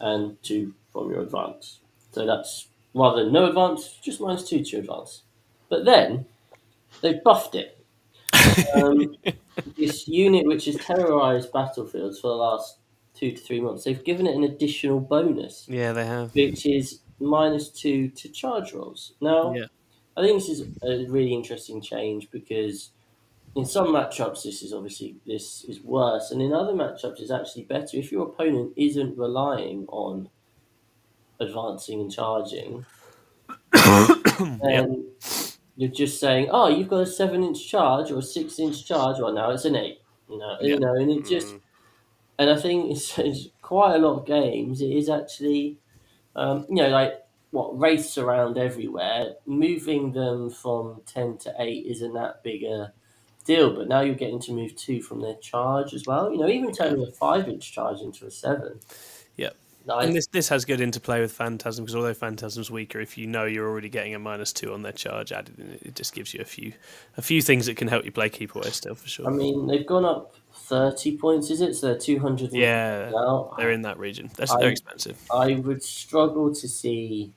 and two from your advance. So that's rather than no advance, just minus two to your advance. But then they've buffed it. Um, this unit, which has terrorized battlefields for the last two to three months, they've given it an additional bonus, Yeah, they have. which is minus two to charge rolls. Now, Yeah. I think this is a really interesting change because in some matchups this is obviously this is worse, and in other matchups it's actually better if your opponent isn't relying on advancing and charging. then you're just saying, "Oh, you've got a seven-inch charge or a six-inch charge." Well, now it's an eight. You know, Yeah. you know, and it just Mm. and I think it's, it's quite a lot of games. It is actually, um, you know, like what race around everywhere. Moving them from ten to eight isn't that big a deal, but now you're getting to move two from their charge as well. You know, even turning a five-inch charge into a seven. Yep. And this this has good interplay with Phantasm because although Phantasm's weaker, if you know you're already getting a minus two on their charge added it, it just gives you a few a few things that can help you play keep away still for sure. I mean, they've gone up thirty points. Is it? So they're two hundred. yeah, Now they're in that region. They're, I- they're expensive. I would struggle to see.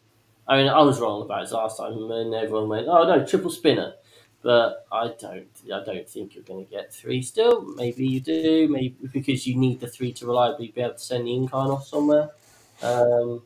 I mean, I was wrong about it last time, and everyone went, "Oh no, triple spinner," but I don't. I don't think you're going to get three. Still, maybe you do. Maybe because you need the three to reliably be able to send the incarn off somewhere. Um,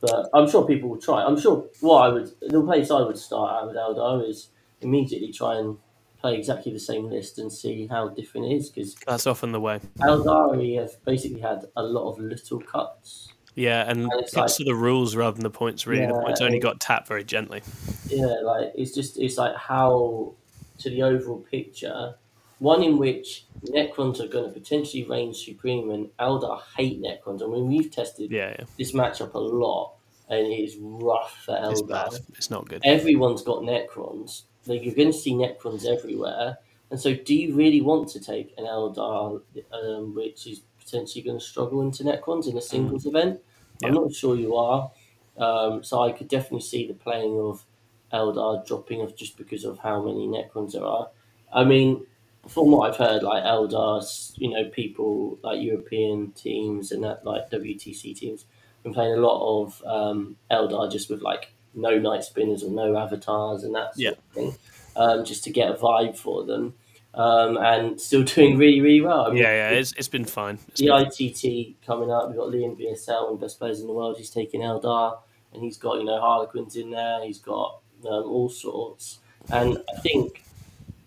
but I'm sure people will try. I'm sure what I would the place I would start out with Aldo is immediately try and play exactly the same list and see how different it is because That's often the way. Aeldari have basically had a lot of little cuts. Yeah, and And it's like- to the rules rather than the points. Really, the points only got tapped very gently. Yeah, like it's just it's like how to the overall picture, one in which Necrons are going to potentially reign supreme, and Eldar hate Necrons. I mean, we've tested Yeah, yeah. this matchup a lot, and it is rough for It's Eldar. bad. It's not good. Everyone's got Necrons. Like you're going to see Necrons everywhere, and so do you really want to take an Eldar, um, which is potentially going to struggle into Necrons in a singles event? I'm Mm. Not sure you are. Um, so I could definitely see the playing of Eldar dropping off just because of how many Necrons there are. I mean, from what I've heard, like Eldar, you know, people like European teams and that like WTC teams been playing a lot of um, Eldar just with like no night spinners or no avatars and that sort Yeah. of thing, um, just to get a vibe for them, um, and still doing really really well. I mean, Yeah, yeah. It's it's been fine. It's the been- ITT coming up. We've got Liam BSL, one of the best players in the world. He's taking Eldar, and he's got you know Harlequins in there. He's got um, all sorts, and I think,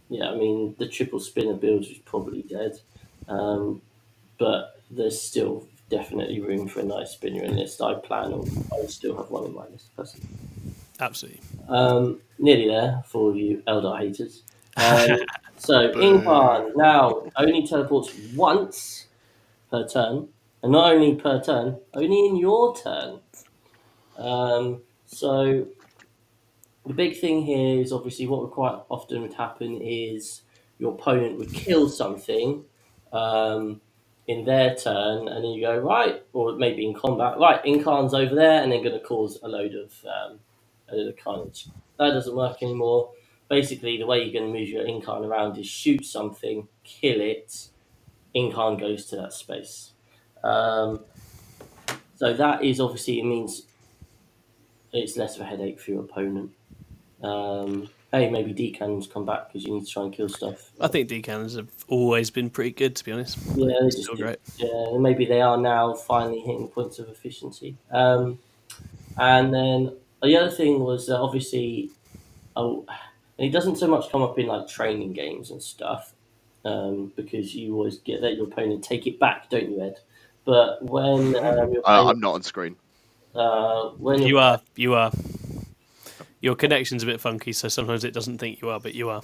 yeah, I mean the triple spinner build is probably dead, um, but there's still definitely room for a night spinner in this. I plan on. I would still have one in my list personally. absolutely. Um, nearly there for you Eldar haters. Um, so Incarn now only teleports once per turn, and not only per turn, only in your turn. Um, so the big thing here is obviously what would quite often would happen is your opponent would kill something um, in their turn, and then you go right, or maybe in combat, right, Incarn's over there, and they're going to cause a load of um, a load of carnage. That doesn't work anymore. Basically, the way you're going to move your Incarn around is shoot something, kill it, Incarn goes to that space. Um, so that is obviously it means it's less of a headache for your opponent. Um, hey, maybe decans come back because you need to try and kill stuff. I think decans have always been pretty good, to be honest. Yeah, they just Still do. great. Yeah, maybe they are now finally hitting points of efficiency. Um, and then the other thing was that obviously, oh, and it doesn't so much come up in like training games and stuff, um, because you always get that your opponent take it back, don't you, Ed? But when um, you're Uh, I'm not on screen. uh, when You are. You are. Your connection's a bit funky, so sometimes it doesn't think you are, but you are.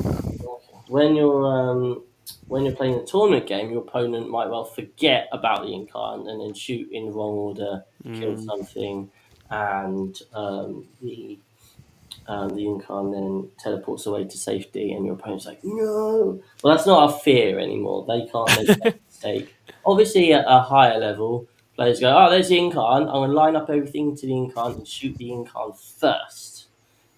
when you're um, when you're playing a tournament game, your opponent might well forget about the incarn and then shoot in the wrong order, kill something, and um, the um, the incarn then teleports away to safety, and your opponent's like, "No!" Well, that's not a fear anymore. They can't make that mistake. Obviously, at a higher level, players go, "Oh, there's the incarn. I'm going to line up everything to the incarn and shoot the incarn first,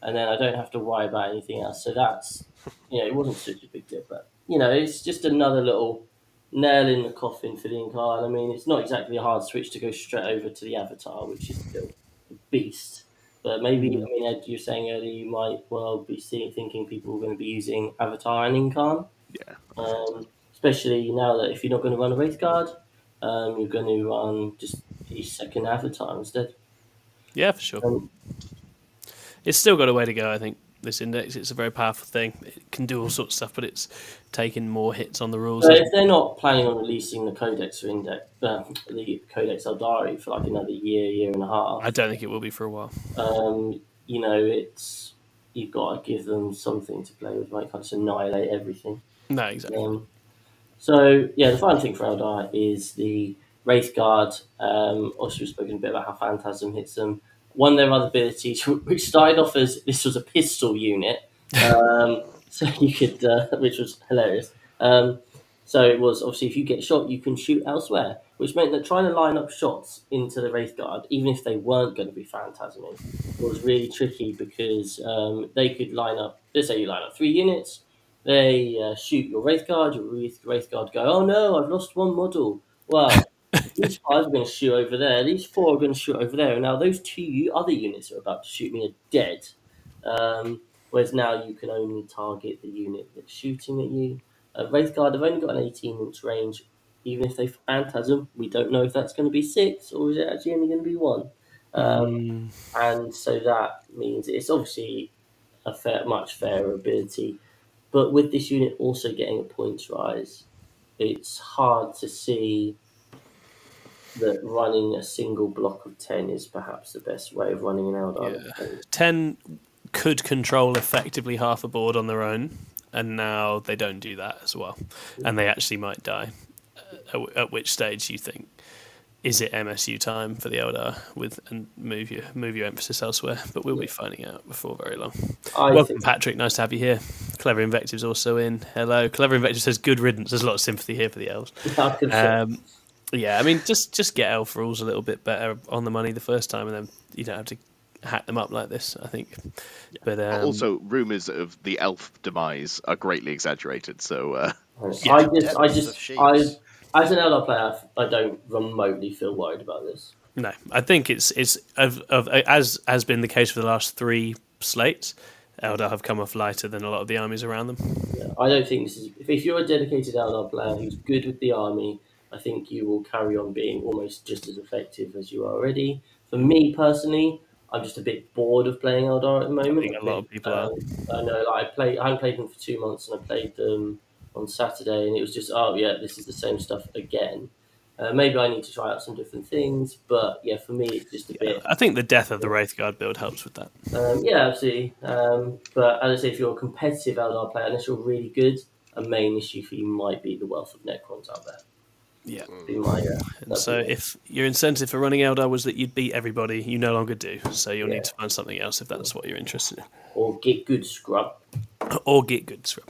and then I don't have to worry about anything else." So that's you know, it wasn't such a big deal, but you know, it's just another little nail in the coffin for the incarn. I mean, it's not exactly a hard switch to go straight over to the avatar, which is still a beast. But maybe, I mean, Ed, you're saying earlier you might well be seeing, thinking people are going to be using avatar and incarn. Yeah. Um, especially now that if you're not going to run a wraith guard, um, you're going to run just a second avatar instead. Yeah, for sure. Um, It's still got a way to go, I think. This index, it's a very powerful thing. It can do all sorts of stuff, but it's taking more hits on the rules. So if they're not planning on releasing the Codex for Index, uh, the Codex Aeldari for like another year, year and a half, I don't think it will be for a while. um, you know, it's you've got to give them something to play with, right? You can't just annihilate everything. No, exactly. Um, so yeah, the final thing for Eldar is the Wraith Guard. Um, also, we've spoken a bit about how Phantasm hits them. One of their other abilities, which started off as this was a pistol unit, um, so you could, uh, which was hilarious. Um, So it was obviously if you get shot, you can shoot elsewhere, which meant that trying to line up shots into the Wraith Guard, even if they weren't going to be phantasming, was really tricky because um, they could line up. Let's say you line up three units, they uh, shoot your Wraith Guard, your Wraith, Wraith Guard go, oh no, I've lost one model. Well, these five are going to shoot over there, these four are going to shoot over there, now those two other units are about to shoot me are dead. Um, whereas now you can only target the unit that's shooting at you. Uh, Wraith Guard have only got an 18 inch range. Even if they phantasm, we don't know if that's going to be six or is it actually only going to be one. Um, and so that means it's obviously a fair, much fairer ability. But with this unit also getting a points rise, it's hard to see that running a single block of 10 is perhaps the best way of running an Eldar. Yeah. 10 could control effectively half a board on their own, and now they don't do that as well. And they actually might die. Uh, At, at which stage you think, is it MSU time for the Eldar with and move your move your emphasis elsewhere? But we'll be finding out before very long. I Welcome, think- Patrick. Nice to have you here. Clever Invective's also in. Hello. Clever Invective says good riddance. There's a lot of sympathy here for the elves. I could say- yeah, I mean, just just get elf rules a little bit better on the money the first time, and then you don't have to hack them up like this. I think. But um, also, rumours of the elf demise are greatly exaggerated. So uh, I just, I just. I, as an Eldar player, I don't remotely feel worried about this. no, I think it's it's of, of as has been the case for the last three slates. Eldar have come off lighter than a lot of the armies around them. Yeah, I don't think this is. If, if you're a dedicated Eldar player who's good with the army, I think you will carry on being almost just as effective as you are already. For me personally, I'm just a bit bored of playing Eldar at the moment. I think a lot of people are. um, I know, like I play. I haven't played them for two months, and I played them on Saturday, and it was just, oh yeah, this is the same stuff again. Uh, maybe I need to try out some different things, but yeah, for me, it's just a bit. I think the death of the Wraith Guard build helps with that. Um, yeah, absolutely. Um, but as I say, if you're a competitive Eldar player, unless you're really good, a main issue for you might be the wealth of Necrons out there. Yeah. My, uh, And so be- if your incentive for running Eldar was that you'd beat everybody, you no longer do. So you'll Yeah. need to find something else if that's what you're interested in. or get good scrub. Or get good scrub.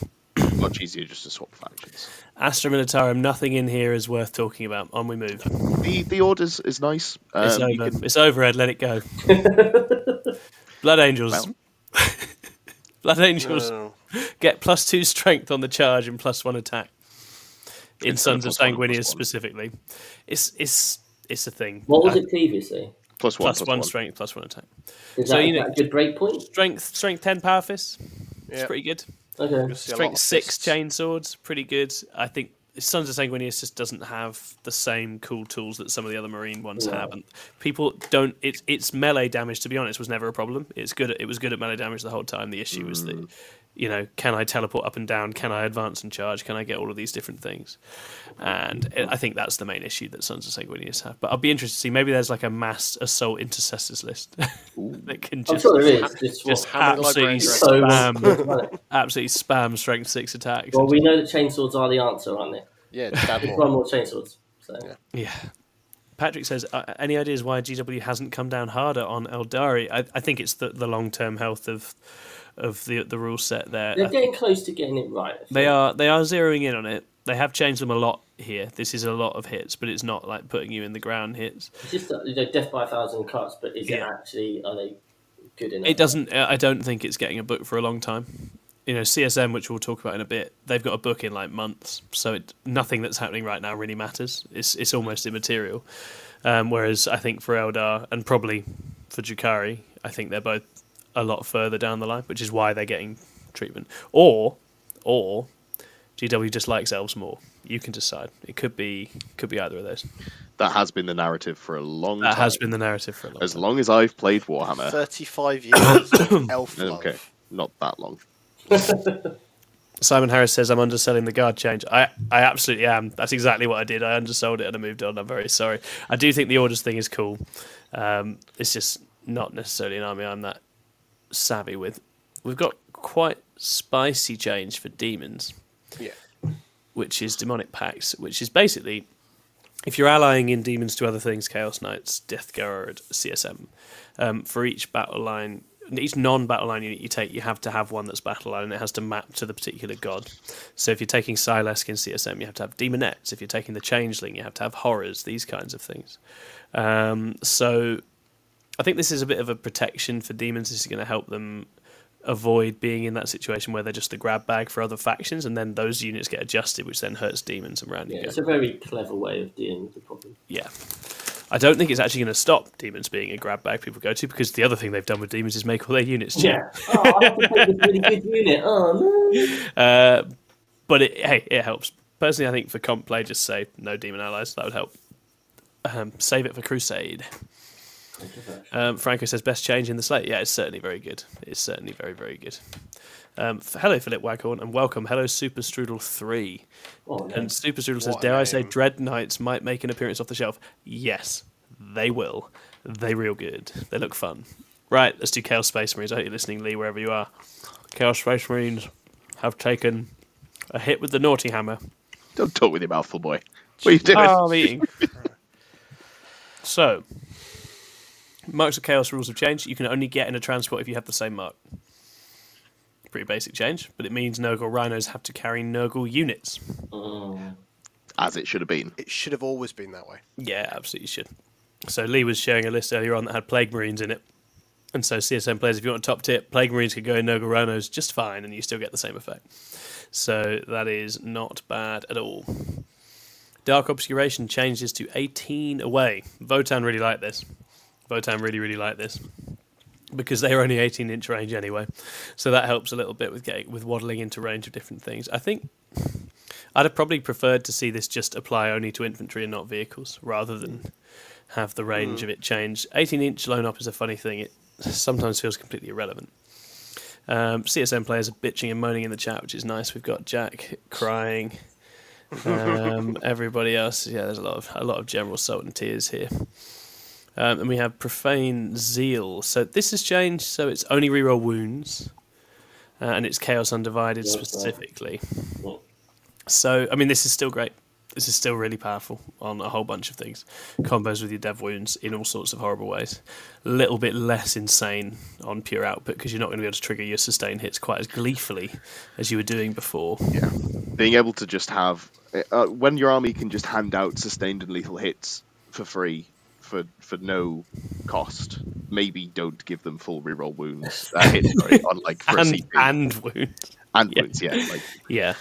much easier just to swap factions. Astra Militarum, nothing in here is worth talking about. On we move. The the orders is nice. It's Um, you over. can- It's over, Ed. Let it go. Blood Angels. Well. Blood Angels No, get plus two strength on the charge and plus one attack. In Instead Sons of plus one, Sanguinius specifically. It's it's it's a thing. What was Uh, it previously? plus one, Plus one strength, plus one attack. Is so that, you is know- that a good break point? Strength strength ten power fist. It's Yeah. pretty good. Okay. You'll see a lot Strength six fists. chain swords, pretty good. I think Sons of Sanguinius just doesn't have the same cool tools that some of the other Marine ones Yeah. have, and people don't. It's it's melee damage. To be honest, was never a problem. It's good. At, it was good at melee damage the whole time. The issue was that, you know, can I teleport up and down? Can I advance and charge? Can I get all of these different things? And it, I think that's the main issue that Sons of Sanguinius have. But I'll be interested to see. Maybe there's like a mass assault intercessors list that can I'm just sure there is. Just, just How absolutely librarians so spam, much. absolutely spam strength six attacks. well, we know that chainswords are the answer, aren't they? Yeah, dad Just more. run more chainswords. So. Yeah. Patrick says, uh, any ideas why GW hasn't come down harder on Aeldari? I, I think it's the, the long term health of of the the rule set there. They're getting close to getting it right. They are they are zeroing in on it. They have changed them a lot here. This is a lot of hits, but it's not like putting you in the ground hits. It's just you know, death by a thousand cuts, but is it actually are they good enough? It doesn't. uh, I don't think it's getting a book for a long time. You know, CSM, which we'll talk about in a bit, they've got a book in like months, so it, nothing that's happening right now really matters. It's it's almost immaterial. Um, whereas I think for Eldar and probably for Drukhari, I think they're both a lot further down the line, which is why they're getting treatment. Or, or GW just likes elves more. You can decide. It could be could be either of those. That has been the narrative for a long That time. That has been the narrative for a long as time. long as I've played Warhammer. 35 years elf love. Okay, not that long. Simon Harris says I'm underselling the guard change. I, I absolutely am. That's exactly what I did. I undersold it and I moved on. I'm very sorry. I do think the orders thing is cool. Um, it's just not necessarily an army I'm that savvy with. We've got quite spicy change for demons, Yeah. which is demonic packs, which is basically if you're allying in demons to other things, Chaos Knights, Death Guard, CSM, um, for each battle line each non-battle line unit you take, you have to have one that's battle line, and it has to map to the particular god. So if you're taking Sylesk in CSM, you have to have demonettes. If you're taking the Changeling, you have to have horrors. These kinds of things. Um, so I think this is a bit of a protection for demons. This is going to help them avoid being in that situation where they're just the grab bag for other factions, and then those units get adjusted, which then hurts demons and round you Yeah, go. it's a very clever way of dealing with the problem. Yeah. I don't think it's actually going to stop demons being a grab bag people go to because the other thing they've done with demons is make all their units cheap. Yeah. Oh, I have to this really good unit. Oh no. Uh, but it, hey, it helps. Personally, I think for comp play, just say no demon allies. That would help. Um, save it for Crusade. Um, Franco says best change in the slate. Yeah, it's certainly very good. It's certainly very very good. Um, f- hello, Philip Waghorn, and welcome. Hello, Super Strudel three. Oh. And Super Strudel says, What a "Dare I say, name. Dread Knights might make an appearance off the shelf?" Yes, they will. They real good. They look fun. Right, let's do Chaos Space Marines. I hope you're listening, Lee, wherever you are. Chaos Space Marines have taken a hit with the naughty hammer. Don't talk with your mouth full, boy. What are you doing? Oh, I'm eating. so, marks of chaos rules have changed. You can only get in a transport if you have the same mark. Pretty basic change, but it means Nurgle rhinos have to carry Nurgle units. Mm. As it should have been. It should have always been that way. Yeah, absolutely should. So Lee was sharing a list earlier on that had Plague Marines in it. And so CSM players, if you want a top tip, Plague Marines could go in Nurgle Rhinos just fine and you still get the same effect. So that is not bad at all. Dark Obscuration changes to 18 away. Votann really liked this. Votann really, really liked this. Because they're only 18 inch range anyway. So that helps a little bit with getting with waddling into range of different things. I think I'd have probably preferred to see this just apply only to infantry and not vehicles, rather than have the range of it change. 18 inch lone up is a funny thing. It sometimes feels completely irrelevant. Um, CSM players are bitching and moaning in the chat, which is nice. We've got Jack crying. Um, everybody else, yeah, there's a lot of a lot of general salt and tears here. Um, and we have profane zeal. So this has changed. So it's only reroll wounds, uh, and it's chaos undivided Yes, specifically. Yeah. So, I mean, this is still great. This is still really powerful on a whole bunch of things. Combos with your dev wounds in all sorts of horrible ways. A little bit less insane on pure output because you're not going to be able to trigger your sustain hits quite as gleefully as you were doing before. Yeah. Being able to just have uh, when your army can just hand out sustained and lethal hits for free for for no cost. Maybe don't give them full reroll wounds. Uh, hits, sorry, on like for a And, CP. and wounds. and yeah. wounds, yeah. Like Yeah.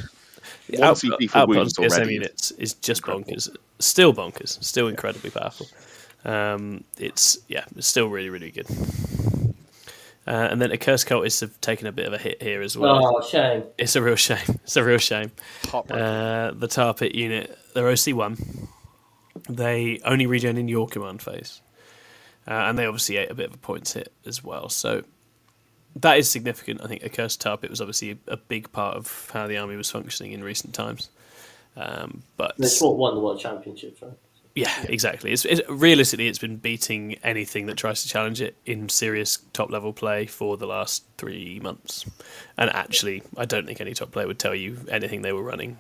One Output- CP for output on wounds CSM already units is just incredible. bonkers. Still bonkers. Still incredibly powerful. Um, it's yeah, it's still really really good. Uh, and then Accursed Cultists have taken a bit of a hit here as well. Oh, shame. It's a real shame. It's a real shame. Uh, the Tar Pit unit, they're OC1. They only regen in your command phase. Uh, and they obviously ate a bit of a points hit as well. So that is significant. I think Accursed Tar Pit was obviously a, a big part of how the army was functioning in recent times. Um, but They what won the World Championships, right? yeah, exactly. It's, it's realistically, it's been beating anything that tries to challenge it in serious top level play for the last three months. And actually, I don't think any top player would tell you anything they were running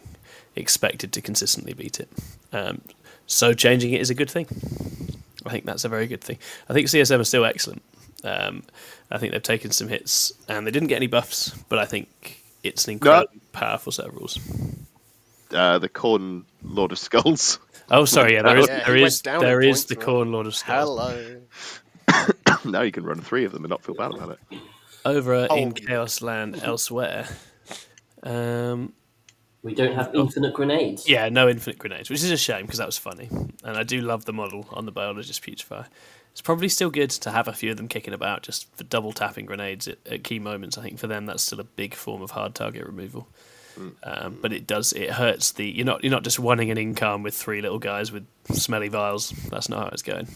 expected to consistently beat it. Um, so changing it is a good thing. I think that's a very good thing. I think CSM are still excellent. Um, I think they've taken some hits and they didn't get any buffs, but I think it's an incredibly powerful set of rules. uh, the Khorne Lord of Skulls. Oh, sorry, yeah, there is Yeah, he there went is down there in is points, the man. Khorne Lord of Skulls. Hello. now you can run three of them and not feel bad about it. over Oh. in Chaos Land elsewhere. Um, We don't have infinite grenades. yeah, no infinite grenades, which is a shame because that was funny, and I do love the model on the Biologus Putrifier. It's probably still good to have a few of them kicking about just for double tapping grenades at, at key moments. I think for them that's still a big form of hard target removal. Um, but it does it hurts the you're not you're not just wanting an income with three little guys with smelly vials. That's not how it's going.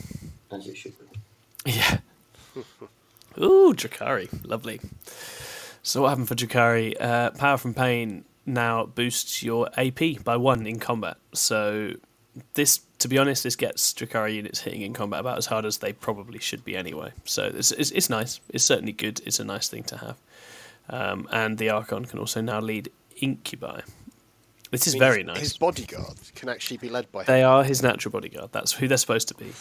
As it should be. Yeah. Ooh, Drukhari. Lovely. So what happened for Drukhari? Uh, Power from Pain now boosts your AP by one in combat. So this, to be honest, this gets Drukhari units hitting in combat about as hard as they probably should be anyway. So it's, it's, it's nice. It's certainly good. It's a nice thing to have. Um, and the Archon can also now lead Incubi. This is very nice. His bodyguard can actually be led by him. They are his natural bodyguard. That's who they're supposed to be.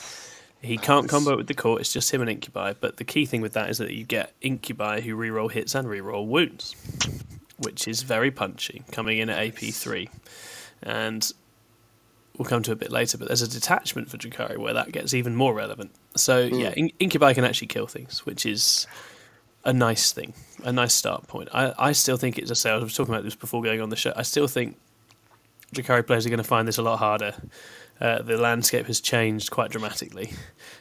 He can't combo with the court. It's just him and Incubi. But the key thing with that is that you get Incubi who reroll hits and reroll wounds, which is very punchy, coming in at AP three, and we'll come to a bit later. But there's a detachment for Drukhari where that gets even more relevant. So hmm. yeah, In- Incubi can actually kill things, which is a nice thing, a nice start point. I, I still think it's a sale. I was talking about this before going on the show. I still think Drukhari players are going to find this a lot harder. Uh, the landscape has changed quite dramatically.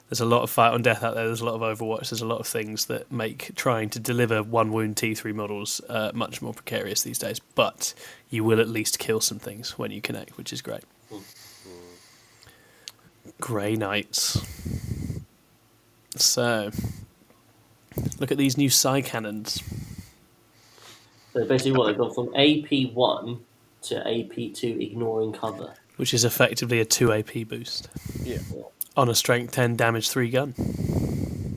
There's a lot of fight on death out there. There's a lot of Overwatch. There's a lot of things that make trying to deliver one wound T3 models uh, much more precarious these days. But you will at least kill some things when you connect, which is great. Grey Knights. So, look at these new Psy cannons. So basically, what they've gone from AP one to AP two, ignoring cover. Which is effectively a 2 AP boost Yeah. on a strength 10 damage 3 gun.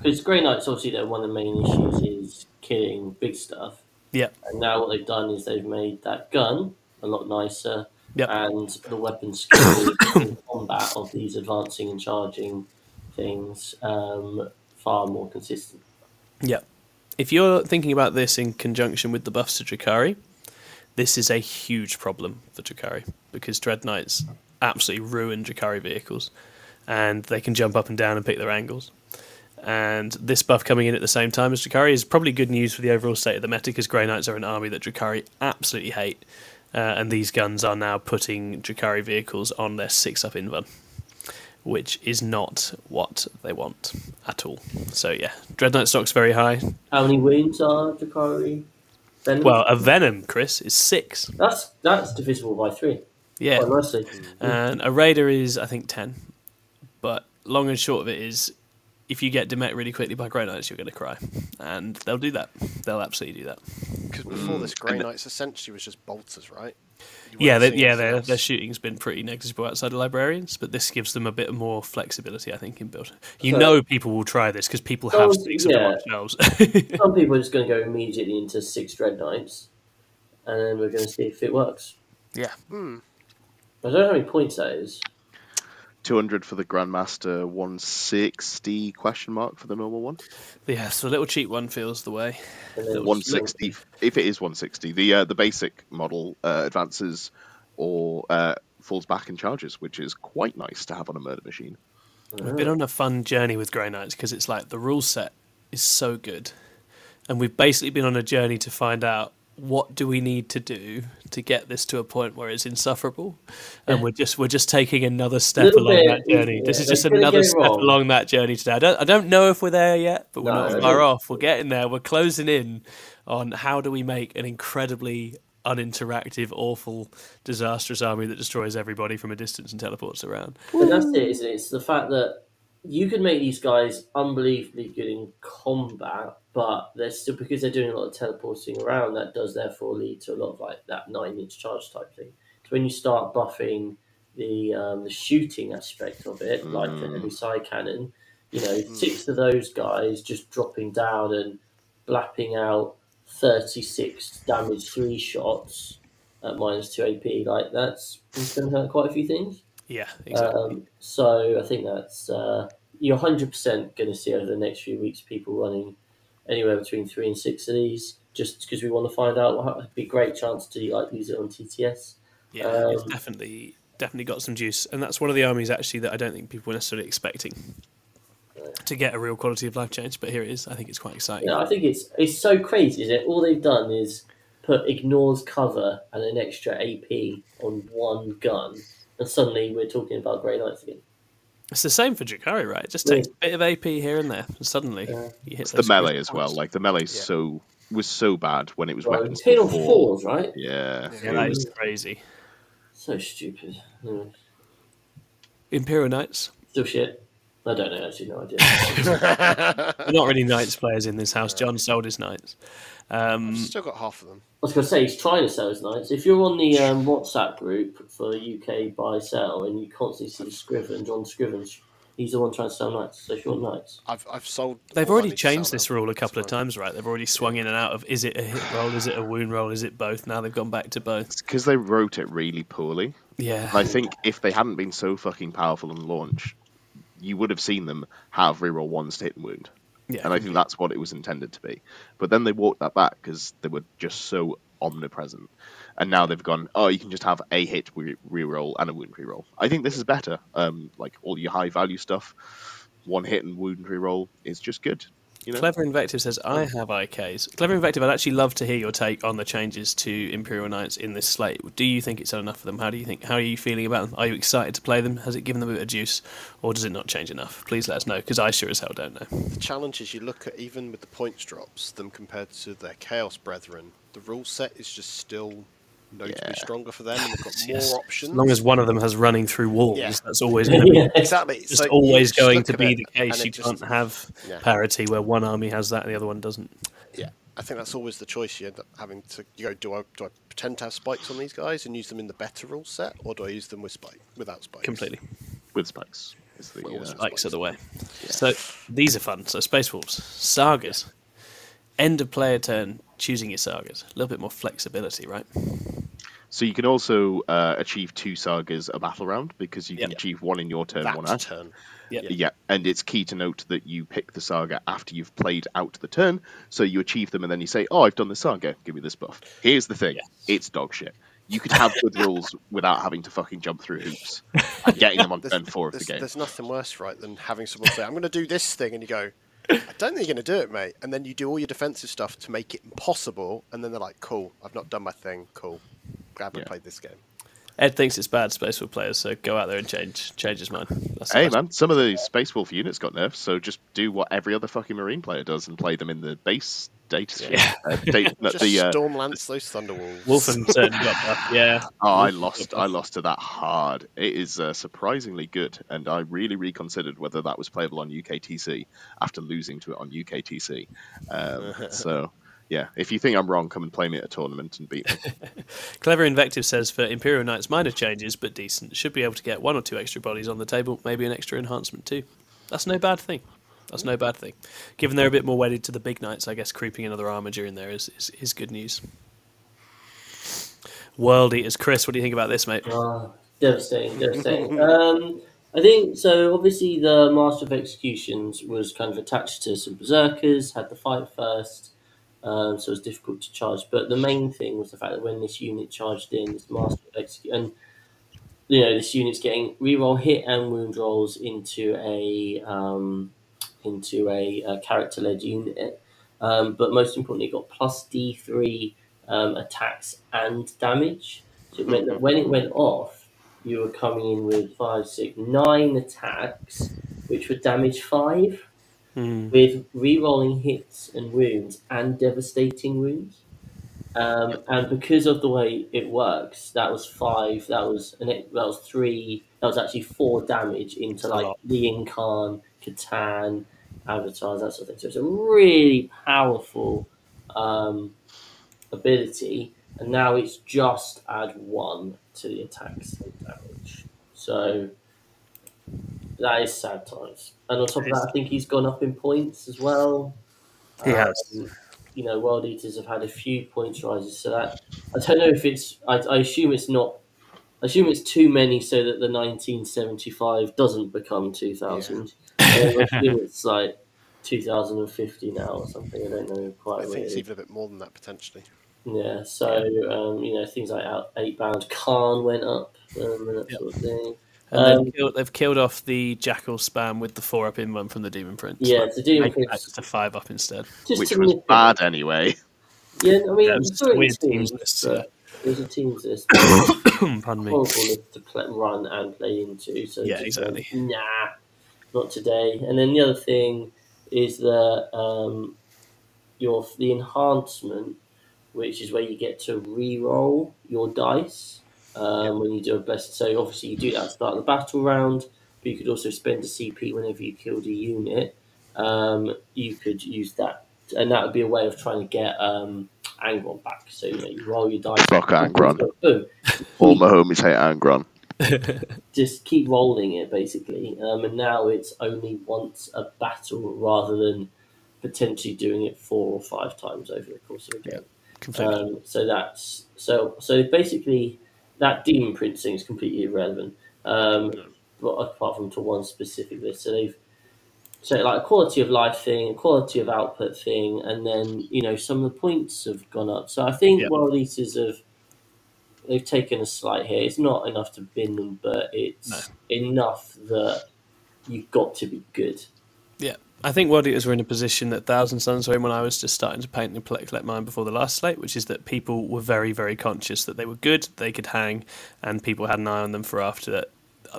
Because Grey Knights, obviously, they're one of the main issues is killing big stuff. Yep. And now what they've done is they've made that gun a lot nicer, Yep. and the weapon skill in combat of these advancing and charging things um, far more consistent. Yeah. If you're thinking about this in conjunction with the buffs to Drukhari, this is a huge problem for Drukhari because Dread Knights absolutely ruin Drukhari vehicles and they can jump up and down and pick their angles. And this buff coming in at the same time as Drukhari is probably good news for the overall state of the meta because Grey Knights are an army that Drukhari absolutely hate. Uh, and these guns are now putting Drukhari vehicles on their six up invuln, which is not what they want at all. So yeah, Dread Knight stock's very high. How many wounds are Drukhari? Venom? Well, a Venom, Chris, is six. that's that's divisible by three. Yeah, Quite nicely. and a Raider is I think ten. But long and short of it is, if you get demet really quickly by Grey Knights, you're going to cry, and they'll do that. They'll absolutely do that. Because before this, Grey and- Knights essentially was just bolters, right? Yeah, they, yeah, their their shooting's been pretty negligible outside of librarians, but this gives them a bit more flexibility, I think, in build. You So- know, people will try this because people have six yeah. of them themselves. Some people are just going to go immediately into six Dread Knights, and then we're going to see if it works. yeah, Hmm. I don't know how many points that is. 200 for the Grandmaster, 160 question mark for the normal one. yeah. So a little cheap one feels the way. And 160 if it is 160. The uh, the basic model uh, advances or uh, falls back and charges, which is quite nice to have on a murder machine. We've been on a fun journey with Grey Knights because it's like the rule set is so good, and we've basically been on a journey to find out what do we need to do to get this to a point where it's insufferable, and Yeah. we're just we're just taking another step along bit, that journey. this is just don't get it another step wrong. along that journey today. I don't I don't know if we're there yet, but we're No, not no, far off. We're getting there. We're closing in on how do we make an incredibly uninteractive, awful, disastrous army that destroys everybody from a distance and teleports around. But that's it, isn't it? It's the fact that you can make these guys unbelievably good in combat, but they're still because they're doing a lot of teleporting around. That does therefore lead to a lot of like that nine-inch charge type thing. So when you start buffing the um, the shooting aspect of it, like the heavy psycannon, you know, six of those guys just dropping down and blapping out thirty-six damage three shots at minus two AP, like that's going to hurt quite a few things. Yeah, exactly. Um, so I think that's uh, you're 100% going to see over the next few weeks people running anywhere between three and six of these, just because we want to find out. what It'd be a great chance to like use it on TTS. Yeah, it's Um, definitely definitely got some juice, and that's one of the armies actually that I don't think people were necessarily expecting to get a real quality of life change. But here it is. I think it's quite exciting. Yeah, I think it's it's so crazy, isn't it? All they've done is put ignores cover and an extra AP on one gun, and suddenly we're talking about Grey Knights again. It's the same for Drukhari, right? It just Yeah. takes a bit of AP here and there, and suddenly Yeah. you hit It's the melee as well. Like the melee Yeah. so was so bad when it was Well, weapons hit on fours, right? Yeah. yeah, that is crazy. So stupid. Yeah. Imperial Knights. Still shit. I don't know. Actually, no idea. We're not really Knights players in this house. John sold his Knights. Um, Still got half of them. I was going to say he's trying to sell his knights. If you're on the um, WhatsApp group for UK buy sell and you constantly see Scriven, John Scriven, he's the one trying to sell knights. So if you want knights, I've I've sold. they've already need to sell changed this rule a couple of times, right? They've already swung in and out of is it a hit roll, is it a wound roll, is it both? Now they've gone back to both. because they wrote it really poorly. Yeah, I think if they hadn't been so fucking powerful on launch, you would have seen them have reroll ones to hit and wound. Yeah, And I think that's what it was intended to be. But then they walked that back because they were just so omnipresent. And now they've gone, oh, you can just have a hit re- reroll and a wound reroll. I think this is better. Um, like all your high value stuff, one hit and wound reroll is just good. You know? Clever Invective says, I have IKs. Clever Invective, I'd actually love to hear your take on the changes to Imperial Knights in this slate. Do you think it's done enough for them? How do you think? How are you feeling about them? Are you excited to play them? Has it given them a bit of juice, or does it not change enough? Please let us know, because I sure as hell don't know. The challenge is you look at even with the points drops, them compared to their Chaos Brethren, the rule set is just still notably Yeah. stronger for them, and they've got Yes. more options. As long as one of them has running through walls, Yeah. that's always going to be exactly, just So always just going to be the case. You just- can't have Yeah. parity where one army has that and the other one doesn't. Yeah, I think that's always the choice. You end up having to you go. Do I do I pretend to have spikes on these guys and use them in the better rule set, or do I use them with spike without spikes? Completely. With spikes. Is the, Well, uh, Spikes are the way. So these are fun. So Space Wolves, Sagas, end of player turn, choosing your Sagas. A little bit more flexibility, right? So you can also uh, achieve two sagas a battle round because you can Yep. achieve one in your turn, that one out. turn. Yep. Yeah, and it's key to note that you pick the saga after you've played out the turn. So you achieve them, and then you say, "Oh, I've done the saga. Give me this buff." Here's the thing: it's dog shit. You could have good rules without having to fucking jump through hoops and getting them on There's, turn four of the game. there's nothing worse, right, than having someone say, "I'm going to do this thing," and you go, "I don't think you're going to do it, mate." And then you do all your defensive stuff to make it impossible, and then they're like, "Cool, I've not done my thing. Cool, glad we Yeah. played this game." Ed thinks it's bad Space Wolf players, so go out there and change change his mind. That's Hey man, some of the Space Wolf units got nerfs, so just do what every other fucking Marine player does and play them in the base data. Yeah. Uh, data Just the, uh, storm lance those thunderwolves. Wolfen certainly got that. Yeah. Oh, I lost. I lost to that hard. It is uh, surprisingly good, and I really reconsidered whether that was playable on UKTC after losing to it on UKTC. Um, so, yeah, if you think I'm wrong, come and play me at a tournament and beat me. Clever Invective says for Imperial Knights, minor changes but decent. Should be able to get one or two extra bodies on the table, maybe an extra enhancement too. That's no bad thing. That's no bad thing. Given they're a bit more wedded to the big knights, I guess creeping another Armiger in there is, is, is good news. World Eaters, Chris, what do you think about this, mate? Ah, devastating, devastating. um, I think so. Obviously, the Master of Executions was kind of attached to some berserkers, had the fight first, um, so it was difficult to charge. But the main thing was the fact that when this unit charged in, this Master of Execution, and you know, this unit's getting reroll hit and wound rolls into a um, into a, uh character-led unit. Um, but most importantly, it got plus D three um, attacks and damage. So it meant that when it went off, you were coming in with five, six, nine attacks, which were damage five, Hmm. with re-rolling hits and wounds and devastating wounds. Um, and because of the way it works, that was five. That was an, that was three. That was actually four damage into like the Incarn, C'tan, avatars, that sort of thing. So it's a really powerful um, ability, and now it's just add one to the attacks and damage. So that is sad times. And on top of that, I think he's gone up in points as well. He has. Um, You know, World Eaters have had a few points rises, so that I don't know if it's. I, I assume it's not. I assume it's too many, so that the 1975 doesn't become 2000. I assume it's like 2050 now or something. I don't know quite. I think it's is. even a bit more than that potentially. Yeah, so um, you know things like out eight bound Khan went up um, and that Yep. sort of thing. And Um, they've, killed, they've killed off the Jakhal spam with the four up in one from the Demon Prince. Yeah, Like, the Demon Prince- just a five up instead. Just which to was nip it. bad anyway. Yeah, I mean, Yeah, it it was was just a weird teams, teams list, but it was a teams list. Pardon me. horrible list to play, run and play into. So Yeah, exactly. went, nah, not today. And then the other thing is that um, your the enhancement, which is where you get to re-roll your dice um, when you do a best. So obviously you do that at the start of the battle round, but you could also spend a CP whenever you killed a unit. Um, you could use that, and that would be a way of trying to get um, Angron back. So you know you roll your dice. Fuck Angron. All my homies hate Angron. just keep rolling it basically. Um, and now it's only once a battle rather than potentially doing it four or five times over the course of a game. Completely. Um, so that's so so basically that demon prince thing is completely irrelevant. Um, apart from to one specific list. So they've so like a quality of life thing, a quality of output thing, and then you know some of the points have gone up. So I think Yeah. World Eaters have they've taken a slight here. It's not enough to bin them, but it's enough that you've got to be good. Yeah, I think World Eaters were in a position that Thousand Suns were in when I was just starting to paint and collect collect mine before the last slate, which is that people were very, very conscious that they were good, they could hang, and people had an eye on them for after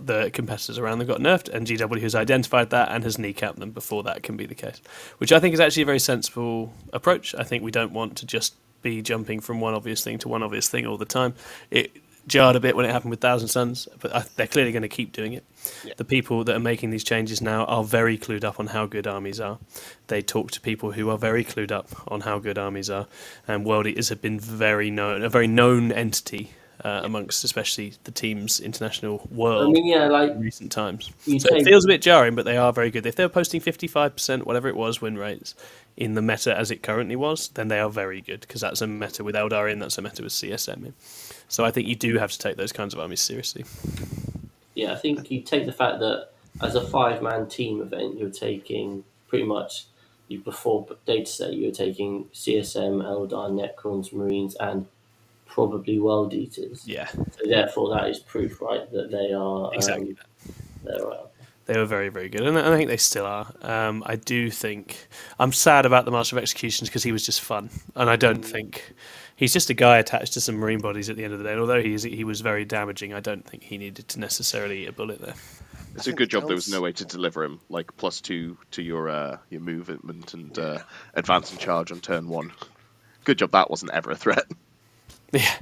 the competitors around them got nerfed, and GW has identified that and has kneecapped them before that can be the case, which I think is actually a very sensible approach. I think we don't want to just be jumping from one obvious thing to one obvious thing all the time. It jarred a bit when it happened with Thousand Suns, but I, they're clearly going to keep doing it. The people that are making these changes now are very clued up on how good armies are. They talk to people who are very clued up on how good armies are, and World Eaters have been very known, a very known entity uh, amongst especially the team's international world I mean, yeah, like in recent times. So it feels a bit jarring, but they are very good. If they're posting 55%, whatever it was, win rates in the meta as it currently was, then they are very good because that's a meta with Eldar in, that's a meta with CSM in. So I think you do have to take those kinds of armies seriously. yeah, I think you take the fact that as a five man team event, you're taking pretty much you before data set, you're taking CSM, Eldar, Necrons, Marines, and probably World Eaters. Yeah, So therefore, that is proof, right, that they are exactly. Um, they're out. They were very, very good, and I think they still are. Um, I do think I'm sad about the Master of Executions because he was just fun, and I don't think he's just a guy attached to some marine bodies at the end of the day. And although he is, he was very damaging, I don't think he needed to necessarily eat a bullet there. It's a good job there was no way to deliver him like plus two to your uh, your movement and uh, advance and charge on turn one. Good job that wasn't ever a threat. Yeah,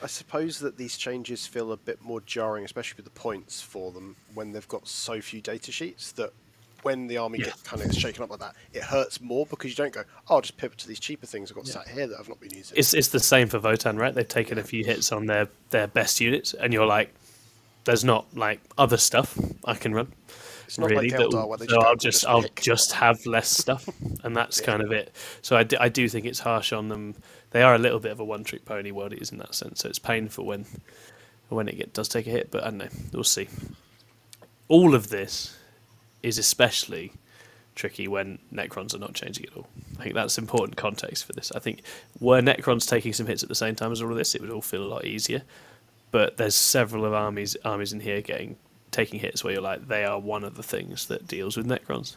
I, I suppose that these changes feel a bit more jarring, especially with the points for them when they've got so few data sheets that when the army Yeah. gets kind of shaken up like that, it hurts more because you don't go, oh, I'll just pivot to these cheaper things I've got sat here that I've not been using. it's it's the same for Votann, right? They've taken a few hits on their their best units, and you're like, there's not like other stuff I can run. It's not really, like Eldar will- where they so just I'll just I'll pick." just have less stuff, and that's kind of it. So I do, I do think it's harsh on them. They are a little bit of a one trick pony world it is in that sense. So it's painful when when it get, does take a hit, but I don't know. We'll see. All of this is especially tricky when Necrons are not changing at all. I think that's important context for this. I think were Necrons taking some hits at the same time as all of this, it would all feel a lot easier. But there's several of armies armies in here getting taking hits where you're like they are one of the things that deals with Necrons.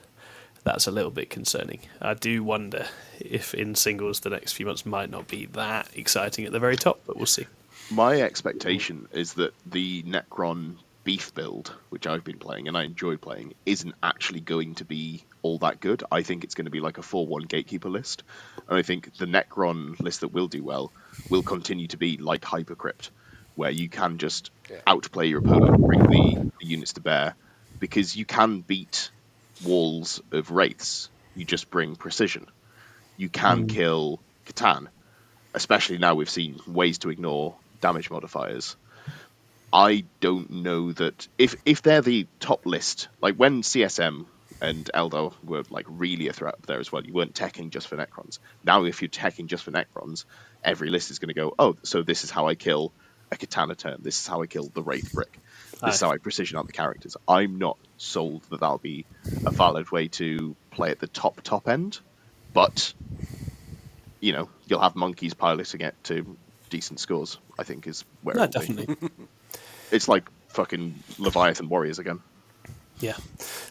That's a little bit concerning. I do wonder if in singles the next few months might not be that exciting at the very top, but we'll see. My expectation is that the Necron beef build, which I've been playing and I enjoy playing, isn't actually going to be all that good. I think it's going to be like a 4 1 gatekeeper list. And I think the Necron list that will do well will continue to be like Hypercrypt, where you can just Yeah. outplay your opponent, bring the, the units to bear, because you can beat walls of wraiths. You just bring precision. You can mm. kill C'tan, especially now we've seen ways to ignore damage modifiers. I don't know that if if they're the top list, like when CSM and Eldar were like really a threat up there as well, you weren't teching just for Necrons. Now, if you're teching just for Necrons, every list is going to go, oh, so this is how I kill a Katana turn. This is how I kill the Wraith Brick. This is how I precision out the characters. I'm not sold that that'll be a valid way to play at the top top end, but you know you'll have monkeys piloting it to decent scores. I think is where No, definitely. It's like fucking Leviathan Warriors again. Yeah.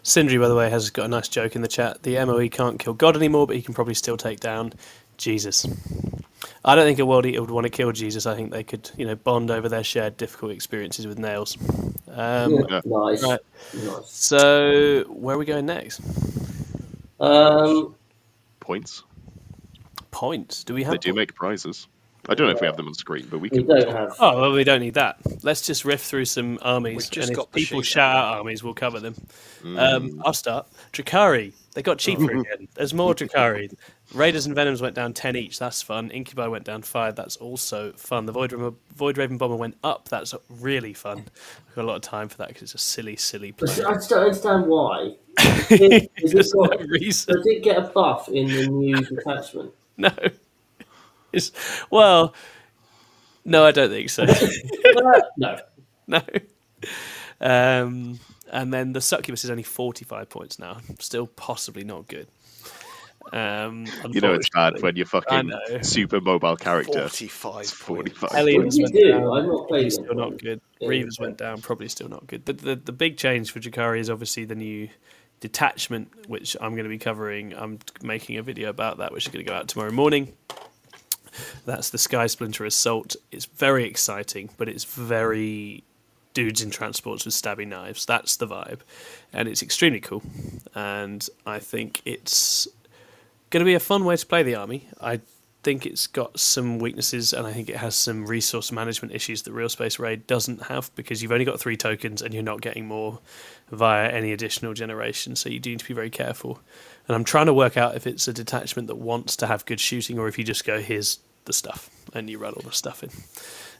Sindri, by the way, has got a nice joke in the chat. The MOE can't kill God anymore, but he can probably still take down Jesus. I don't think a world eater would want to kill Jesus. I think they could, you know, bond over their shared difficult experiences with nails. Um, Yeah. nice, Right. nice. So, where are we going next? Um, Points. Points. Do we have? They do make prizes. I don't know if we have them on screen, but we we can. don't have. Oh well, we don't need that. Let's just riff through some armies, We've just and got if people shout out armies, we'll cover them. Mm. Um, I'll start. Drukhari. They got cheaper again. There's more Drukhari. Raiders and Venoms went down ten each. That's fun. Incubi went down five. That's also fun. The Void, Raven- Void Raven Bomber went up. That's really fun. I've got a lot of time for that because it's a silly, silly I play. just don't understand why. Is it, is it There's no reason. does it get a buff in the new detachment? No. It's, well, no, I don't think so. no. no. Um, and then the succubus is only 45 points now. Still possibly not good. Um, You know it's bad when you're fucking super mobile character. 45 It's points. 45. Elliot What do you went do? down. I've not played He's them. still not good. Yeah. Reavers went down, probably still not good. The, the the big change for Drukhari is obviously the new detachment, which I'm going to be covering. I'm making a video about that, which is going to go out tomorrow morning. That's the Sky Splinter Assault. It's very exciting, but it's very dudes in transports with stabby knives. That's the vibe, and it's extremely cool. And I think it's going to be a fun way to play the army. I think it's got some weaknesses, and I think it has some resource management issues that Real Space Raid doesn't have because you've only got three tokens and you're not getting more via any additional generation. So you do need to be very careful. And I'm trying to work out if it's a detachment that wants to have good shooting or if you just go, here's the stuff, and you run all the stuff in.